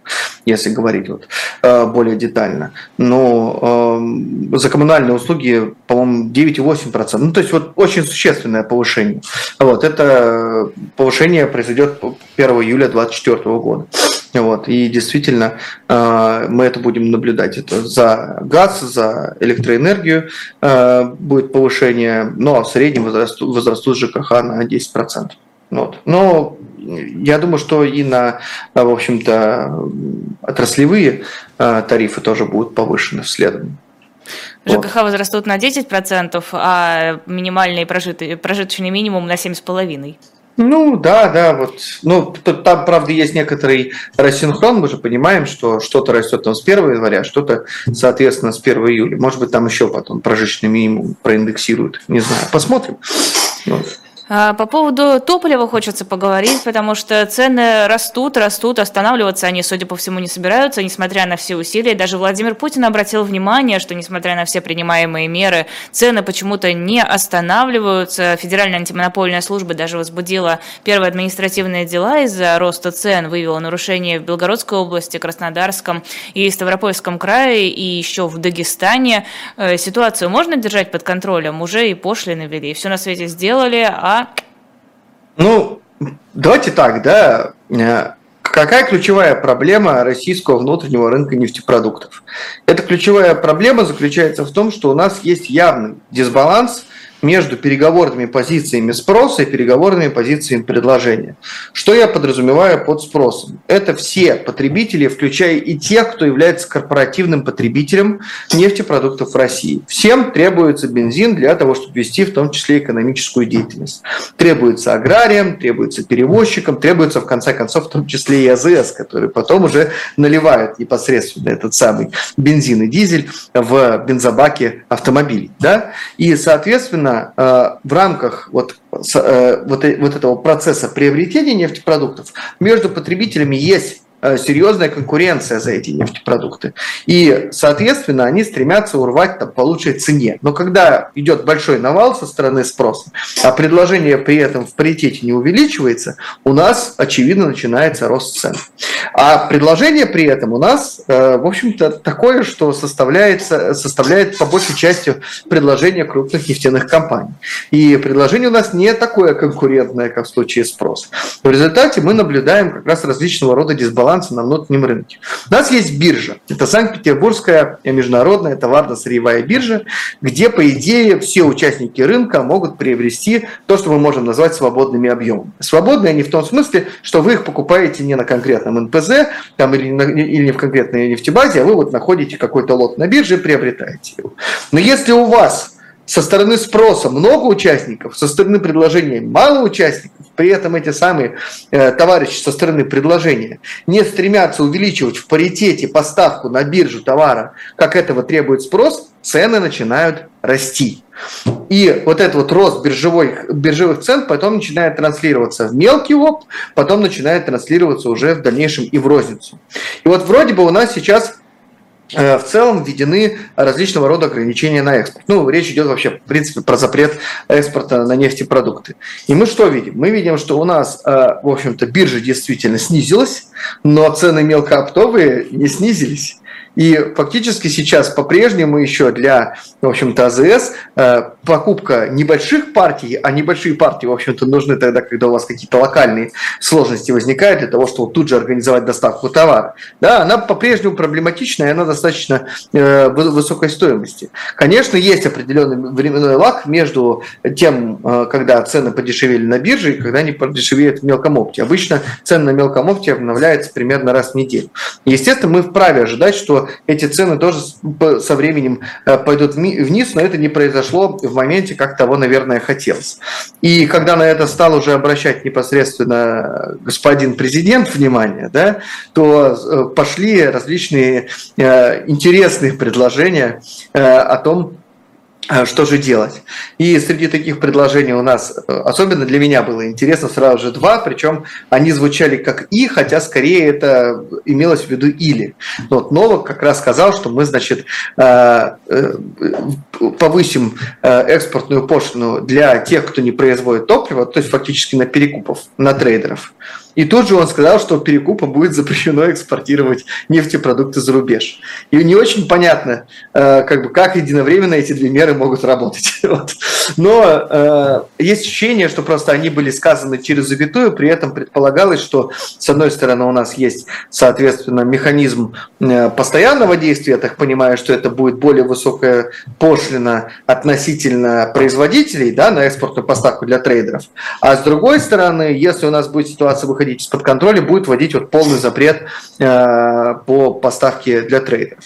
если говорить вот а, более детально. Но а, за коммунальные услуги, по-моему, 9,8%. Ну, то есть вот очень существенное повышение. Вот, это повышение произойдет 1 июля 2024 года. Вот, и действительно э, мы это будем наблюдать. Это за газ, за электроэнергию э, будет повышение, ну а в среднем возрастут, возрастут ЖКХ на 10%. Вот. Но я думаю, что и на, в общем-то, отраслевые э, тарифы тоже будут повышены следом. ЖКХ вот. возрастут на 10%, а минимальный прожиточный минимум на 7,5%. Ну, да, да, вот. Ну, там, правда, есть некоторый рассинхрон, мы же понимаем, что что-то растет там с 1 января, что-то, соответственно, с 1 июля. Может быть, там еще потом прожиточный минимум проиндексируют, не знаю. Посмотрим. Вот. А, по поводу топлива хочется поговорить, потому что цены растут, растут, останавливаться они, судя по всему, не собираются, несмотря на все усилия. Даже Владимир Путин обратил внимание, что, несмотря на все принимаемые меры, цены почему-то не останавливаются. Федеральная антимонопольная служба даже возбудила первые административные дела из-за роста цен, вывела нарушения в Белгородской области, Краснодарском и Ставропольском крае, и еще в Дагестане. Э, ситуацию можно держать под контролем? Уже и пошлины ввели, все на свете сделали, а ну, давайте так, да. Э, какая ключевая проблема российского внутреннего рынка нефтепродуктов? Эта ключевая проблема заключается в том, что у нас есть явный дисбаланс между переговорными позициями спроса и переговорными позициями предложения. Что я подразумеваю под спросом? Это все потребители, включая и тех, кто является корпоративным потребителем нефтепродуктов в России. Всем требуется бензин для того, чтобы вести в том числе экономическую деятельность. Требуется аграриям, требуется перевозчикам, требуется в конце концов в том числе и АЗС, которые потом уже наливают непосредственно этот самый бензин и дизель в бензобаке автомобилей. Да? И, соответственно, э, в рамках вот, э, вот, вот этого процесса приобретения нефтепродуктов между потребителями есть Э, серьезная конкуренция за эти нефтепродукты. И, соответственно, они стремятся урвать там, по лучшей цене. Но когда идет большой навал со стороны спроса, а предложение при этом в паритете не увеличивается, у нас, очевидно, начинается рост цен. А предложение при этом у нас, э, в общем-то, такое, что составляется, составляет по большей части предложение крупных нефтяных компаний. И предложение у нас не такое конкурентное, как в случае спроса. В результате мы наблюдаем как раз различного рода дисбаланс баланса на внутреннем рынке. У нас есть биржа. Это Санкт-Петербургская международная товарно-сырьевая биржа, где, по идее, все участники рынка могут приобрести то, что мы можем назвать свободными объемами. Свободные они в том смысле, что вы их покупаете не на конкретном НПЗ там, или, на, или не в конкретной нефтебазе, а вы вот находите какой-то лот на бирже и приобретаете его. Но если у вас со стороны спроса много участников, со стороны предложения мало участников, при этом эти самые э, товарищи со стороны предложения не стремятся увеличивать в паритете поставку на биржу товара, как этого требует спрос, цены начинают расти. И вот этот вот рост биржевой, биржевых цен потом начинает транслироваться в мелкий опт, потом начинает транслироваться уже в дальнейшем и в розницу. И вот вроде бы у нас сейчас в целом введены различного рода ограничения на экспорт. Ну, речь идет вообще, в принципе, про запрет экспорта на нефтепродукты. И мы что видим? Мы видим, что у нас, э, в общем-то, биржа действительно снизилась, но цены мелкооптовые не снизились. И фактически сейчас по-прежнему еще для, в общем-то, АЗС э, покупка небольших партий, а небольшие партии, в общем-то, нужны тогда, когда у вас какие-то локальные сложности возникают для того, чтобы тут же организовать доставку товара. Да, она по-прежнему проблематичная, и она достаточно э, высокой стоимости. Конечно, есть определенный временной лак между тем, э, когда цены подешевели на бирже и когда они подешевеют в мелком опте. Обычно цены на мелком опте обновляются примерно раз в неделю. Естественно, мы вправе ожидать, что эти цены тоже со временем э, пойдут вниз, но это не произошло моменте, как того, наверное, хотелось. И когда на это стал уже обращать непосредственно господин президент внимание, да, то э, пошли различные э, интересные предложения о том, что же делать? И среди таких предложений у нас, э, особенно для меня было интересно, сразу же два, причем они звучали как «и», хотя скорее это имелось в виду «или». Вот Новак как раз сказал, что мы, значит, э, э, повысим экспортную пошлину для тех, кто не производит топливо, то есть фактически на перекупов, на трейдеров. И тут же он сказал, что перекупа будет запрещено экспортировать нефтепродукты за рубеж. И не очень понятно, э, как, бы, как единовременно эти две меры могут работать. [LAUGHS] Вот. Но э, есть ощущение, что просто они были сказаны через запятую, при этом предполагалось, что с одной стороны у нас есть, соответственно, механизм э, постоянного действия, я так понимаю, что это будет более высокая пошлина относительно производителей да, на экспортную поставку для трейдеров. А с другой стороны, если у нас будет ситуация выходить из-под контроля, будет вводить вот полный запрет э, по поставке для трейдеров.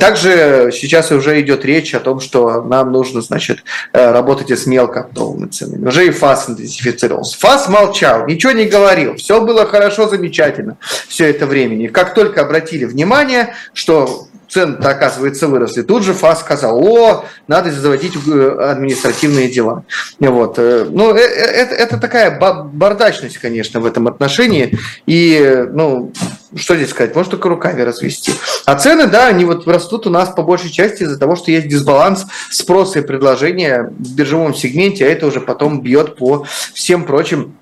Также сейчас уже идет речь о том, что нам нужно, значит, э, работать с мелкооптовыми ценами. Уже и ФАС интенсифицировался. ФАС молчал, ничего не говорил, все было хорошо, замечательно все это время. И как только обратили внимание, что цены-то, оказывается, выросли. Тут же ФАС сказал, о, надо заводить э, административные дела. Вот. Э, ну, это, это такая бардачность, конечно, в этом отношении. И, ну, что здесь сказать, можно только руками развести. А цены, да, они вот растут у нас по большей части из-за того, что есть дисбаланс спроса и предложения в биржевом сегменте, а это уже потом бьет по всем прочим Э,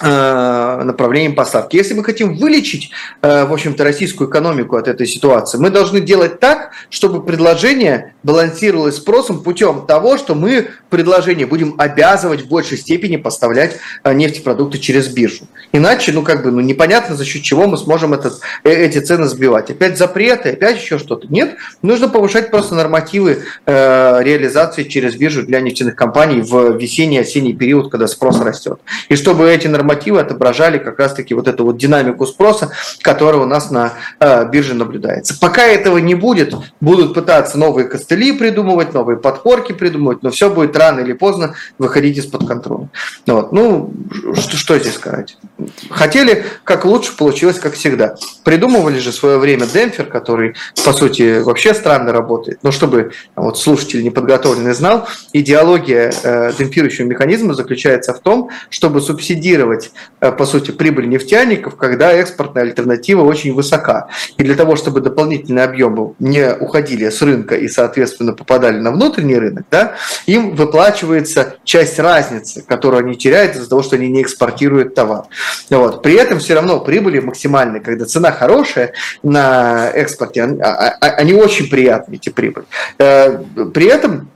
направлением поставки. Если мы хотим вылечить, э, в общем-то, российскую экономику от этой ситуации, мы должны делать так, чтобы предложение балансировалось спросом путем того, что мы предложение будем обязывать в большей степени поставлять э, нефтепродукты через биржу. Иначе, ну, как бы, ну, непонятно, за счет чего мы сможем этот, эти цены сбивать. Опять запреты, опять еще что-то. Нет, нужно повышать просто нормативы э, реализации через биржу для нефтяных компаний в весенний-осенний период, когда спрос растет. И чтобы эти нормативы нормативы отображали как раз-таки вот эту вот динамику спроса, которая у нас на э, бирже наблюдается. Пока этого не будет, будут пытаться новые костыли придумывать, новые подпорки придумывать, но все будет рано или поздно выходить из-под контроля. Вот. Ну, что, что здесь сказать? Хотели, как лучше, получилось, как всегда. Придумывали же в свое время демпфер, который, по сути, вообще странно работает. Но чтобы вот, слушатель неподготовленный знал, идеология э, демпфирующего механизма заключается в том, чтобы субсидировать оценивать, э, по сути, прибыль нефтяников, когда экспортная альтернатива очень высока. И для того, чтобы дополнительные объемы не уходили с рынка и, соответственно, попадали на внутренний рынок, да, им выплачивается часть разницы, которую они теряют из-за того, что они не экспортируют товар. Вот. При этом все равно прибыли максимальные, когда цена хорошая на экспорте, а, а, они очень приятные, эти прибыли. Э, при этом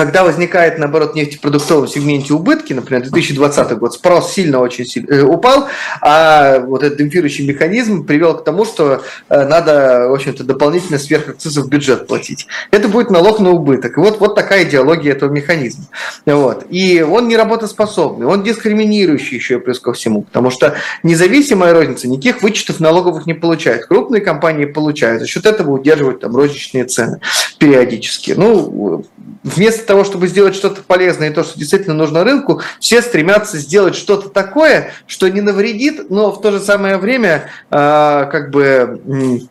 когда возникает, наоборот, нефтепродуктовом сегменте убытки, например, 2020 год, спрос сильно очень сильно э, упал, а вот этот демпфирующий механизм привел к тому, что э, надо, в общем-то, дополнительно сверхакцизы в бюджет платить. Это будет налог на убыток. И вот, вот такая идеология этого механизма. Вот. И он не работоспособный, он дискриминирующий еще и плюс ко всему, потому что независимая розница никаких вычетов налоговых не получает. Крупные компании получают, за счет этого удерживают там розничные цены периодически. Ну, вместо того, чтобы сделать что-то полезное и то, что действительно нужно рынку, все стремятся сделать что-то такое, что не навредит, но в то же самое время э, как бы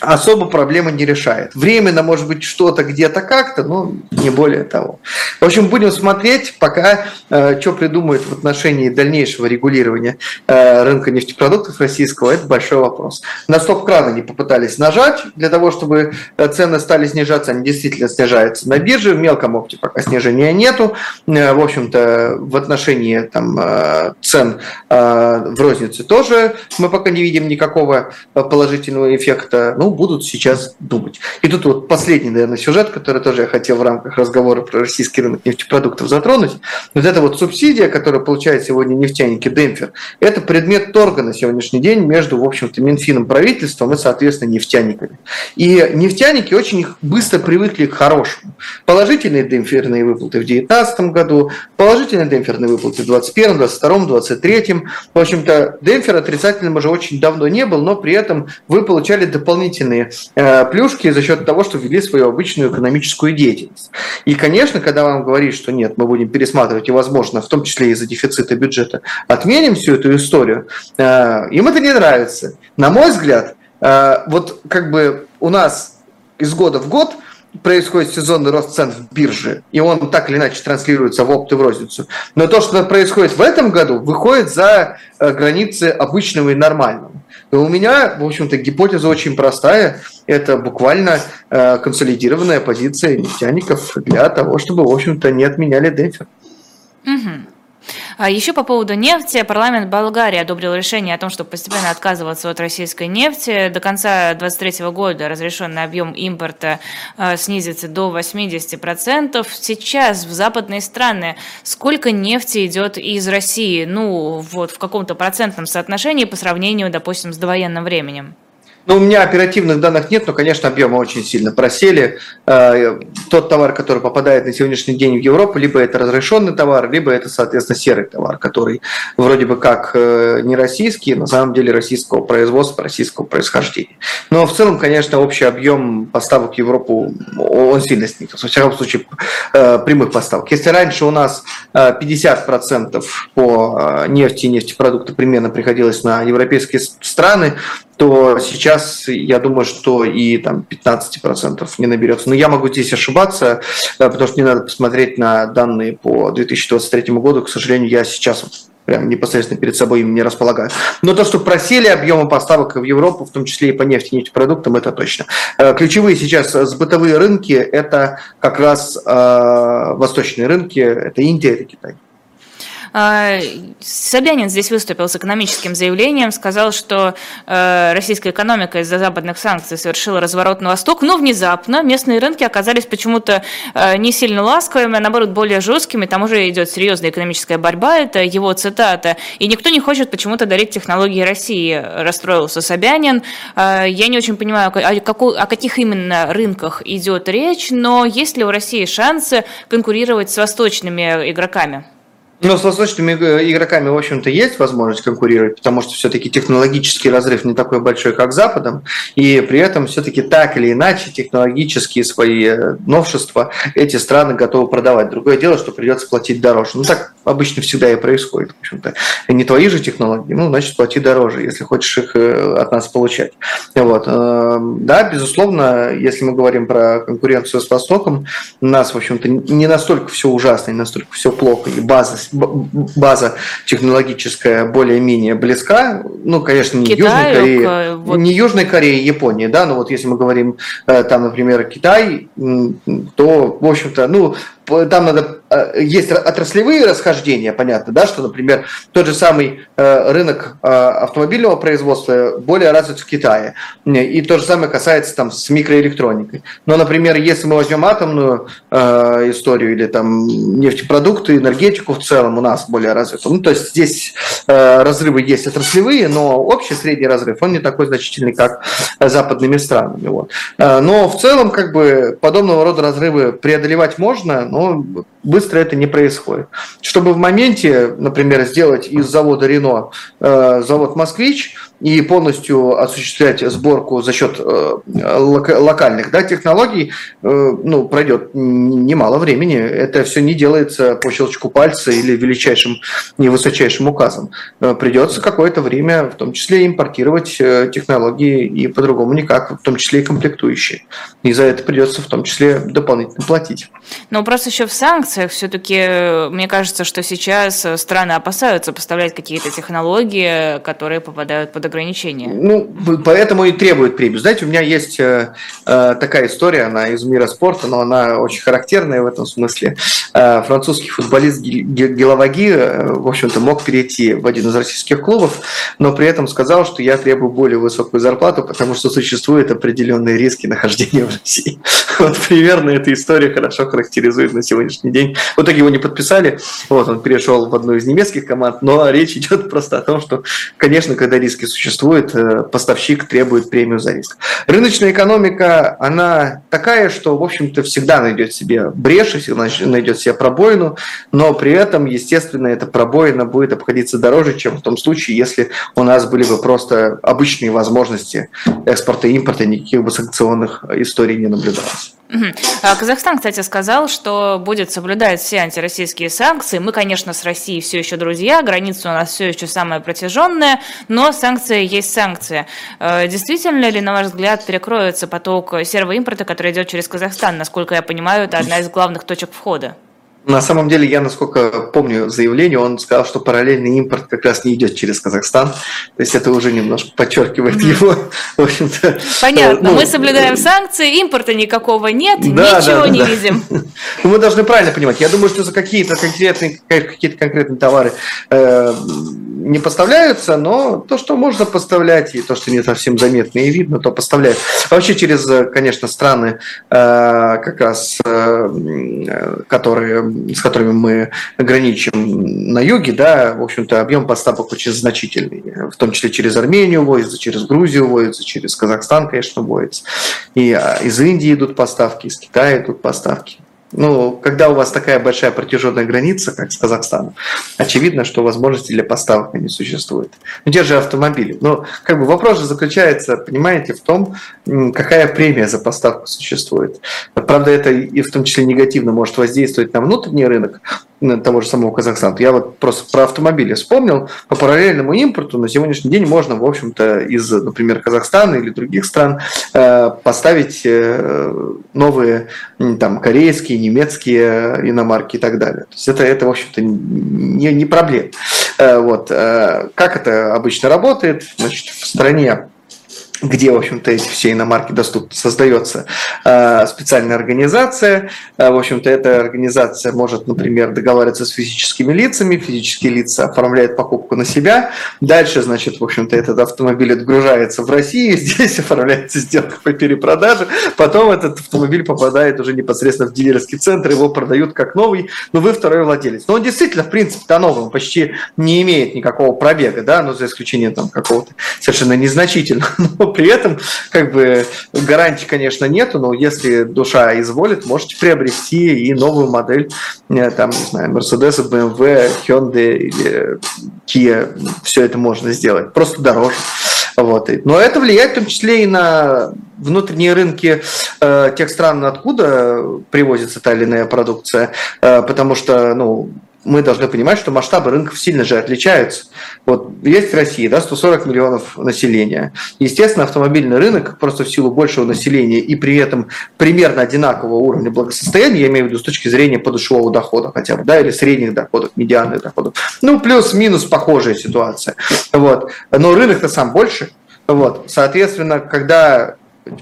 особо проблемы не решает. Временно, может быть, что-то где-то как-то, но не более того. В общем, будем смотреть, пока э, что придумают в отношении дальнейшего регулирования э, рынка нефтепродуктов российского, это большой вопрос. На стоп-кран они попытались нажать для того, чтобы э, цены стали снижаться, они действительно снижаются на бирже, в мелком опте пока снижения нету. Э, в общем-то, в отношении там, э, цен э, в рознице тоже мы пока не видим никакого положительного эффекта. Ну, будут сейчас думать. И тут вот последний, наверное, сюжет, который тоже я хотел в рамках разговора про российский рынок нефтепродуктов затронуть. Вот эта вот субсидия, которую получают сегодня нефтяники, демпфер, это предмет торга на сегодняшний день между, в общем-то, Минфином правительством и, соответственно, нефтяниками. И нефтяники очень быстро привыкли к хорошему. Положительные демпферные выплаты в 2019 году, положительные демпферные выплаты в 2021, 2022, 2023. В общем-то, демпфер отрицательным уже очень давно не был, но при этом вы получали дополнительные дополнительные э, плюшки за счет того, что ввели свою обычную экономическую деятельность. И, конечно, когда вам говорит, что нет, мы будем пересматривать и, возможно, в том числе из-за дефицита бюджета, отменим всю эту историю, э, им это не нравится. На мой взгляд, э, вот как бы у нас из года в год – происходит сезонный рост цен в бирже, и он так или иначе транслируется в опт и в розницу. Но то, что происходит в этом году, выходит за границы обычного и нормального. И у меня, в общем-то, гипотеза очень простая. Это буквально э, консолидированная позиция нефтяников для того, чтобы, в общем-то, не отменяли дефер. Угу. А еще по поводу нефти. Парламент Болгарии одобрил решение о том, чтобы постепенно отказываться от российской нефти. До конца 2023 года разрешенный объем импорта а, снизится до 80%. Сейчас в западные страны сколько нефти идет из России? Ну, вот в каком-то процентном соотношении по сравнению, допустим, с довоенным временем? Ну, у меня оперативных данных нет, но, конечно, объемы очень сильно просели. Э, тот товар, который попадает на сегодняшний день в Европу, либо это разрешенный товар, либо это, соответственно, серый товар, который вроде бы как э, не российский, на самом деле российского производства, российского происхождения. Но в целом, конечно, общий объем поставок в Европу, он сильно снизился. Во всяком случае, э, прямых поставок. Если раньше у нас 50% по нефти и нефтепродукты примерно приходилось на европейские страны, то сейчас я думаю, что и там 15% не наберется. Но я могу здесь ошибаться, э, потому что мне надо посмотреть на данные по 2023 году. К сожалению, я сейчас прям непосредственно перед собой им не располагаю. Но то, что просели объемы поставок в Европу, в том числе и по нефти, нефтепродуктам, это точно. Э, ключевые сейчас сбытовые рынки – это как раз э, восточные рынки, это Индия, это Китай. А, Собянин здесь выступил с экономическим заявлением, сказал, что э, российская экономика из-за западных санкций совершила разворот на восток, но внезапно местные рынки оказались почему-то э, не сильно ласковыми, а наоборот более жесткими, там уже идет серьезная экономическая борьба, это его цитата, и никто не хочет почему-то дарить технологии России, расстроился Собянин. Э, я не очень понимаю, о каких именно рынках идет речь, но есть ли у России шансы конкурировать с восточными игроками? Но с восточными игроками, в общем-то, есть возможность конкурировать, потому что все-таки технологический разрыв не такой большой, как с Западом, и при этом все-таки так или иначе технологические свои э, новшества эти страны готовы продавать. Другое дело, что придется платить дороже. Ну, так обычно всегда и происходит, в общем-то. Не твои же технологии, ну, значит, плати дороже, если хочешь их э, от нас получать. Вот. Э, да, безусловно, если мы говорим про конкуренцию с Востоком, у нас, в общем-то, не настолько все ужасно, не настолько все плохо, и база база технологическая более-менее близка. Ну, конечно, не Китаю, Южной Кореи, вот... не Южной Кореи, Японии, да, но вот если мы говорим э, там, например, Китай, то, в общем-то, ну, там надо э, есть отраслевые расхождения, понятно, да, что, например, тот же самый э, рынок э, автомобильного производства более развит в Китае, и то же самое касается там с микроэлектроникой. Но, например, если мы возьмем атомную историю или там нефтепродукты, энергетику в целом у нас более развита, ну, то есть здесь разрывы есть отраслевые, но общий средний разрыв, он не такой значительный, как западными странами. Вот. Но в целом, как бы, подобного рода разрывы преодолевать можно, но но быстро это не происходит. Чтобы в моменте, например, сделать из завода Рено э, завод «Москвич», и полностью осуществлять сборку за счет э, локальных да, технологий, э, ну, пройдет немало времени. Это все не делается по щелчку пальца или величайшим и высочайшим указом. Э, придется какое-то время, в том числе, импортировать технологии и по-другому никак, в том числе и комплектующие. И за это придется в том числе дополнительно платить. Но просто еще в санкциях все-таки, мне кажется, что сейчас страны опасаются поставлять какие-то технологии, которые попадают под ограничения. Ну, поэтому и требует премию. Знаете, у меня есть э, э, такая история, она из мира спорта, но она очень характерная в этом смысле. Э, французский футболист Геловаги, э, в общем-то, мог перейти в один из российских клубов, но при этом сказал, что я требую более высокую зарплату, потому что существуют определенные риски нахождения в России. [LAUGHS] Вот примерно эта история хорошо характеризует на сегодняшний день. В итоге его не подписали, вот он перешел в одну из немецких команд, но речь идет просто о том, что, конечно, когда риски существуют, существует, э, поставщик требует премию за риск. Рыночная экономика, она такая, что, в общем-то, всегда найдет себе брешь, всегда найдет себе пробоину, но при этом, естественно, эта пробоина будет обходиться дороже, чем в том случае, если у нас были бы просто обычные возможности экспорта и импорта, никаких бы санкционных историй не наблюдалось. А Казахстан, кстати, сказал, что будет соблюдать все антироссийские санкции. Мы, конечно, с Россией все еще друзья, граница у нас все еще самая протяженная, но санкции есть санкции. Э, действительно ли, на ваш взгляд, перекроется поток серого импорта, который идет через Казахстан? Насколько я понимаю, это одна из главных точек входа. На самом деле, я, насколько помню заявление, он сказал, что параллельный импорт как раз не идет через Казахстан. То есть это уже немножко подчеркивает mm-hmm. его, [LAUGHS] в общем-то. Понятно. Ну, Мы соблюдаем санкции, импорта никакого нет, да, ничего да, не да. видим. [LAUGHS] Мы должны правильно понимать. Я думаю, что за какие-то конкретные, какие-то конкретные товары э, не поставляются, но то, что можно поставлять, и то, что не совсем заметно и видно, то поставляют. вообще через, конечно, страны, э, как раз, э, которые, с которыми мы граничим на юге, да, в общем-то, объем поставок очень значительный, в том числе через Армению возится, через Грузию возится, через Казахстан, конечно, возится. И а, из Индии идут поставки, из Китая идут поставки. Ну, когда у вас такая большая протяженная граница, как с Казахстаном, очевидно, что возможности для поставок не существует. Ну, те же автомобили. Но как бы вопрос же заключается, понимаете, в том, какая премия за поставку существует. Правда, это и в том числе негативно может воздействовать на внутренний рынок, того же самого Казахстана. Я вот просто про автомобили вспомнил. По параллельному импорту на сегодняшний день можно, в общем-то, из, например, Казахстана или других стран э, поставить э, новые там, корейские, немецкие иномарки и так далее. То есть это, это в общем-то, не, не проблема. Э, вот. Как это обычно работает? Значит, в стране где, в общем-то, эти все иномарки доступны, создается э, специальная организация. Э, в общем-то, эта организация может, например, договариваться с физическими лицами, физические лица оформляют покупку на себя. Дальше, значит, в общем-то, этот автомобиль отгружается в России, [LAUGHS] здесь оформляется сделка по перепродаже, потом этот автомобиль попадает уже непосредственно в дилерский центр, его продают как новый, но вы второй владелец. Но он действительно, в принципе-то новый, почти не имеет никакого пробега, да, ну, за исключением там какого-то совершенно незначительного, [LAUGHS] но при этом как бы гарантии, конечно, нету, но если душа изволит, можете приобрести и новую модель, э, там, не знаю, Mercedes, BMW, Hyundai или Kia, все это можно сделать, просто дороже. Вот. Но это влияет в том числе и на внутренние рынки э, тех стран, откуда привозится та или иная продукция, э, потому что ну, мы должны понимать, что масштабы рынков сильно же отличаются. Вот есть в России да, 140 миллионов населения. Естественно, автомобильный рынок просто в силу большего населения и при этом примерно одинакового уровня благосостояния, я имею в виду с точки зрения подушевого дохода хотя бы, да, или средних доходов, медианных доходов. Ну, плюс-минус похожая ситуация. Вот. Но рынок-то сам больше. Вот. Соответственно, когда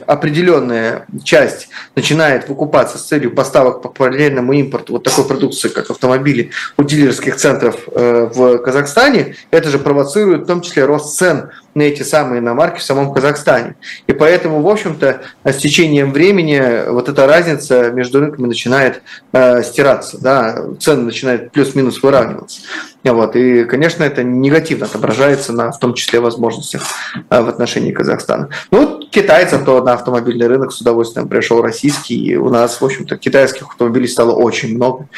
определенная часть начинает выкупаться с целью поставок по параллельному импорту вот такой продукции, как автомобили у дилерских центров э, в Казахстане, это же провоцирует в том числе рост цен на эти самые иномарки в самом Казахстане. И поэтому, в общем-то, с течением времени вот эта разница между рынками начинает э, стираться, да, цены начинают плюс-минус выравниваться. Вот. И, конечно, это негативно отображается на, в том числе, возможностях э, в отношении Казахстана. Ну, вот китайцев то на автомобильный рынок с удовольствием пришел российский, и у нас, в общем-то, китайских автомобилей стало очень много.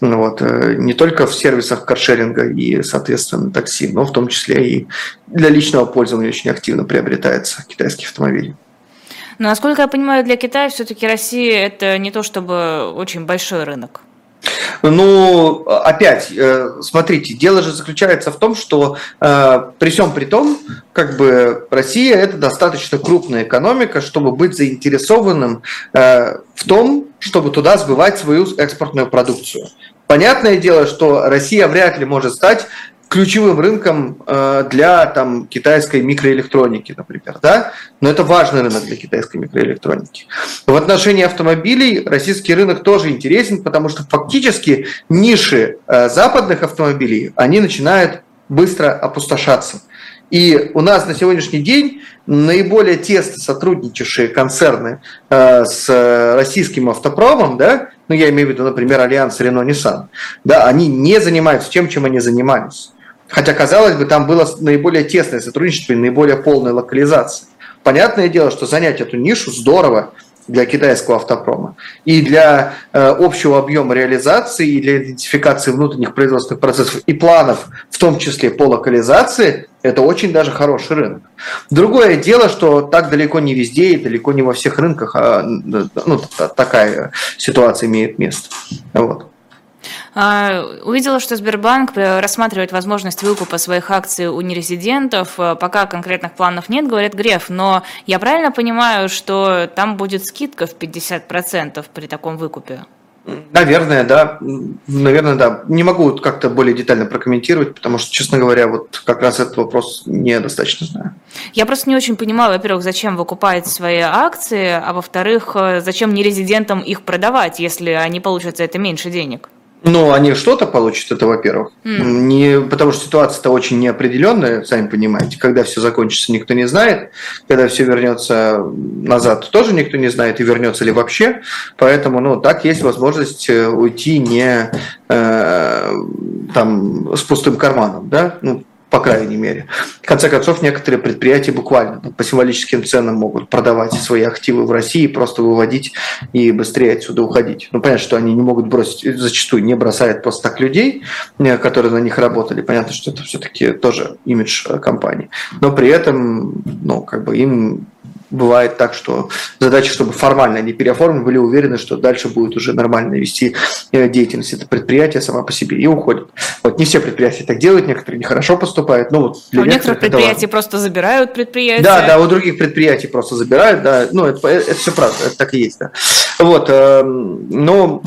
Вот. Э, не только в сервисах каршеринга и, соответственно, такси, но в том числе и для личного пользования очень активно приобретается китайские автомобили. Но, насколько я понимаю, для Китая все-таки Россия это не то чтобы очень большой рынок. Ну, опять, э, смотрите, дело же заключается в том, что э, при всем при том, как бы Россия это достаточно крупная экономика, чтобы быть заинтересованным э, в том, чтобы туда сбывать свою экспортную продукцию. Понятное дело, что Россия вряд ли может стать ключевым рынком э, для там, китайской микроэлектроники, например. Да? Но это важный рынок для китайской микроэлектроники. В отношении автомобилей российский рынок тоже интересен, потому что фактически ниши э, западных автомобилей, они начинают быстро опустошаться. И у нас на сегодняшний день наиболее тесно сотрудничавшие концерны э, с российским автопромом, да, ну я имею в виду, например, Альянс Рено-Ниссан, да, они не занимаются тем, чем они занимались. Хотя, казалось бы, там было наиболее тесное сотрудничество и наиболее полная локализация. Понятное дело, что занять эту нишу здорово для китайского автопрома. И для э, общего объема реализации, и для идентификации внутренних производственных процессов и планов, в том числе по локализации, это очень даже хороший рынок. Другое дело, что так далеко не везде и далеко не во всех рынках а, ну, такая ситуация имеет место. Вот. А, увидела, что Сбербанк э, рассматривает возможность выкупа своих акций у нерезидентов. Э, пока конкретных планов нет, говорит Греф, но я правильно понимаю, что там будет скидка в 50% при таком выкупе? Наверное, да. Наверное, да. Не могу как-то более детально прокомментировать, потому что, честно говоря, вот как раз этот вопрос недостаточно знаю. Я просто не очень понимаю, во-первых, зачем выкупать свои акции, а во-вторых, э, зачем нерезидентам их продавать, если они получат за это меньше денег? Ну, они что-то получат, это во-первых. Mm. Не, потому что ситуация-то очень неопределенная, сами понимаете. Когда все закончится, никто не знает. Когда все вернется назад, тоже никто не знает, и вернется ли вообще. Поэтому, ну, так есть возможность э, уйти не э, там с пустым карманом, да. Ну, по крайней мере. Конце концов, некоторые предприятия буквально по символическим ценам могут продавать свои активы в России, просто выводить и быстрее отсюда уходить. Ну, понятно, что они не могут бросить, зачастую не бросают просто так людей, э, которые на них работали. Понятно, что это все-таки тоже имидж э, компании. Но при этом, ну, как бы им бывает так, что задача, чтобы формально они переоформлены, были уверены, что дальше будет уже нормально вести э, деятельность это предприятие сама по себе и уходит. Вот не все предприятия так делают, некоторые нехорошо поступают. Ну, вот для а у некоторых предприятий просто забирают предприятия. Да, да, у других предприятий просто забирают, да. Ну, это, это все правда, это так и есть, да. Вот, эм, но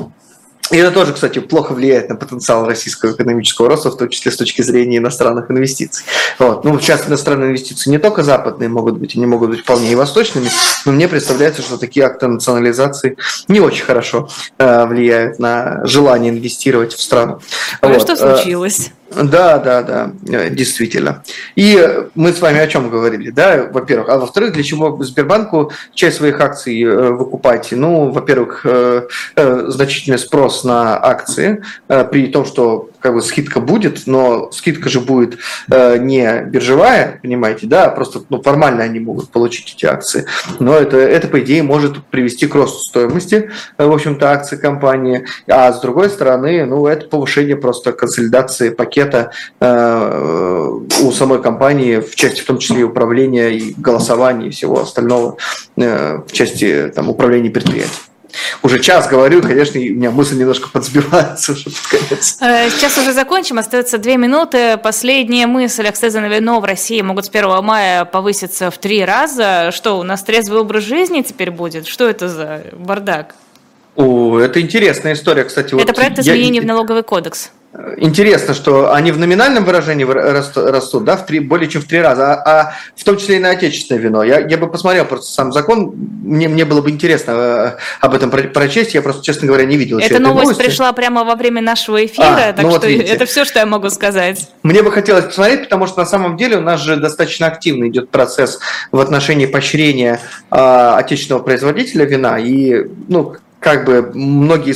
И это тоже, кстати, плохо влияет на потенциал российского экономического роста, в том числе с точки зрения иностранных инвестиций. Вот. Ну, сейчас иностранные инвестиции не только западные могут быть, они могут быть вполне и восточными, но мне представляется, что такие акты национализации не очень хорошо э, влияют на желание инвестировать в страну. А вот. что э, случилось? Да, да, да, э, действительно. И мы с вами о чем говорили, да, во-первых. А во-вторых, для чего Сбербанку часть своих акций э, выкупать? Ну, во-первых, э, значительный спрос на акции, при том, что как бы скидка будет, но скидка же будет не биржевая, понимаете, да, просто ну, формально они могут получить эти акции. Но это, это, по идее, может привести к росту стоимости, в общем-то, акций компании. А с другой стороны, ну, это повышение просто консолидации пакета э, у самой компании в части в том числе управления и голосования и всего остального э, в части там, управления предприятием. Уже час говорю, конечно, у меня мысль немножко подсбивается уже под конец. Э, сейчас уже закончим, остается две минуты. Последняя мысль. Акцизы на вино в России могут с 1 мая повыситься в три раза. Что, у нас трезвый образ жизни теперь будет? Что это за бардак? О, это интересная история, кстати. Это вот проект изменений я... в налоговый кодекс. Интересно, что они в номинальном выражении растут, да, в три, более чем в три раза, а, а в том числе и на отечественное вино. Я, я бы посмотрел просто сам закон, мне, мне было бы интересно э, об этом прочесть, я просто, честно говоря, не видел. Эта новость новости. пришла прямо во время нашего эфира, а, так ну что вот это все, что я могу сказать. Мне бы хотелось посмотреть, потому что на самом деле у нас же достаточно активно идет процесс в отношении поощрения э, отечественного производителя вина, и, ну, как бы многие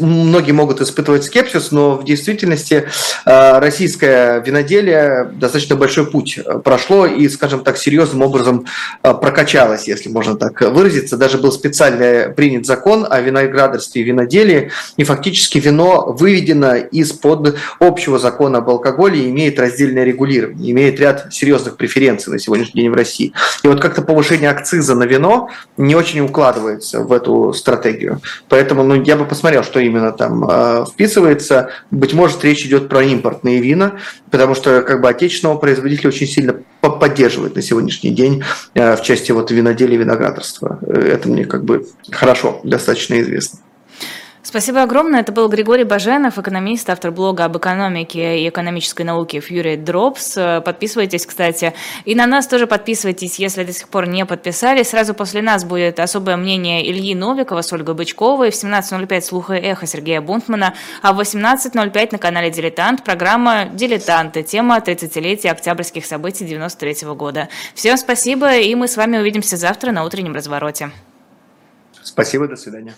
многие могут испытывать скепсис, но в действительности э, российское виноделие достаточно большой путь э, прошло и, скажем так, серьезным образом э, прокачалось, если можно так выразиться. Даже был специально принят закон о виноградарстве и виноделии, и фактически вино выведено из-под общего закона об алкоголе и имеет раздельное регулирование, имеет ряд серьезных преференций на сегодняшний день в России. И вот как-то повышение акциза на вино не очень укладывается в эту стратегию. Поэтому ну, я бы посмотрел, что именно там э, вписывается. Быть может, речь идет про импортные вина, потому что как бы отечественного производителя очень сильно поддерживает на сегодняшний день э, в части вот виноделия виноградарства. Э, это мне как бы хорошо, достаточно известно. Спасибо огромное. Это был Григорий Баженов, экономист, автор блога об экономике и экономической науке Fury Drops. Подписывайтесь, кстати. И на нас тоже подписывайтесь, если до сих пор не подписались. Сразу после нас будет особое мнение Ильи Новикова с Ольгой Бычковой. В 17.05 слуха эхо Сергея Бунтмана. А в 18.05 на канале «Дилетант» программа «Дилетанты». Тема 30-летия октябрьских событий 93 года. Всем спасибо, и мы с вами увидимся завтра на утреннем развороте. Спасибо, до свидания.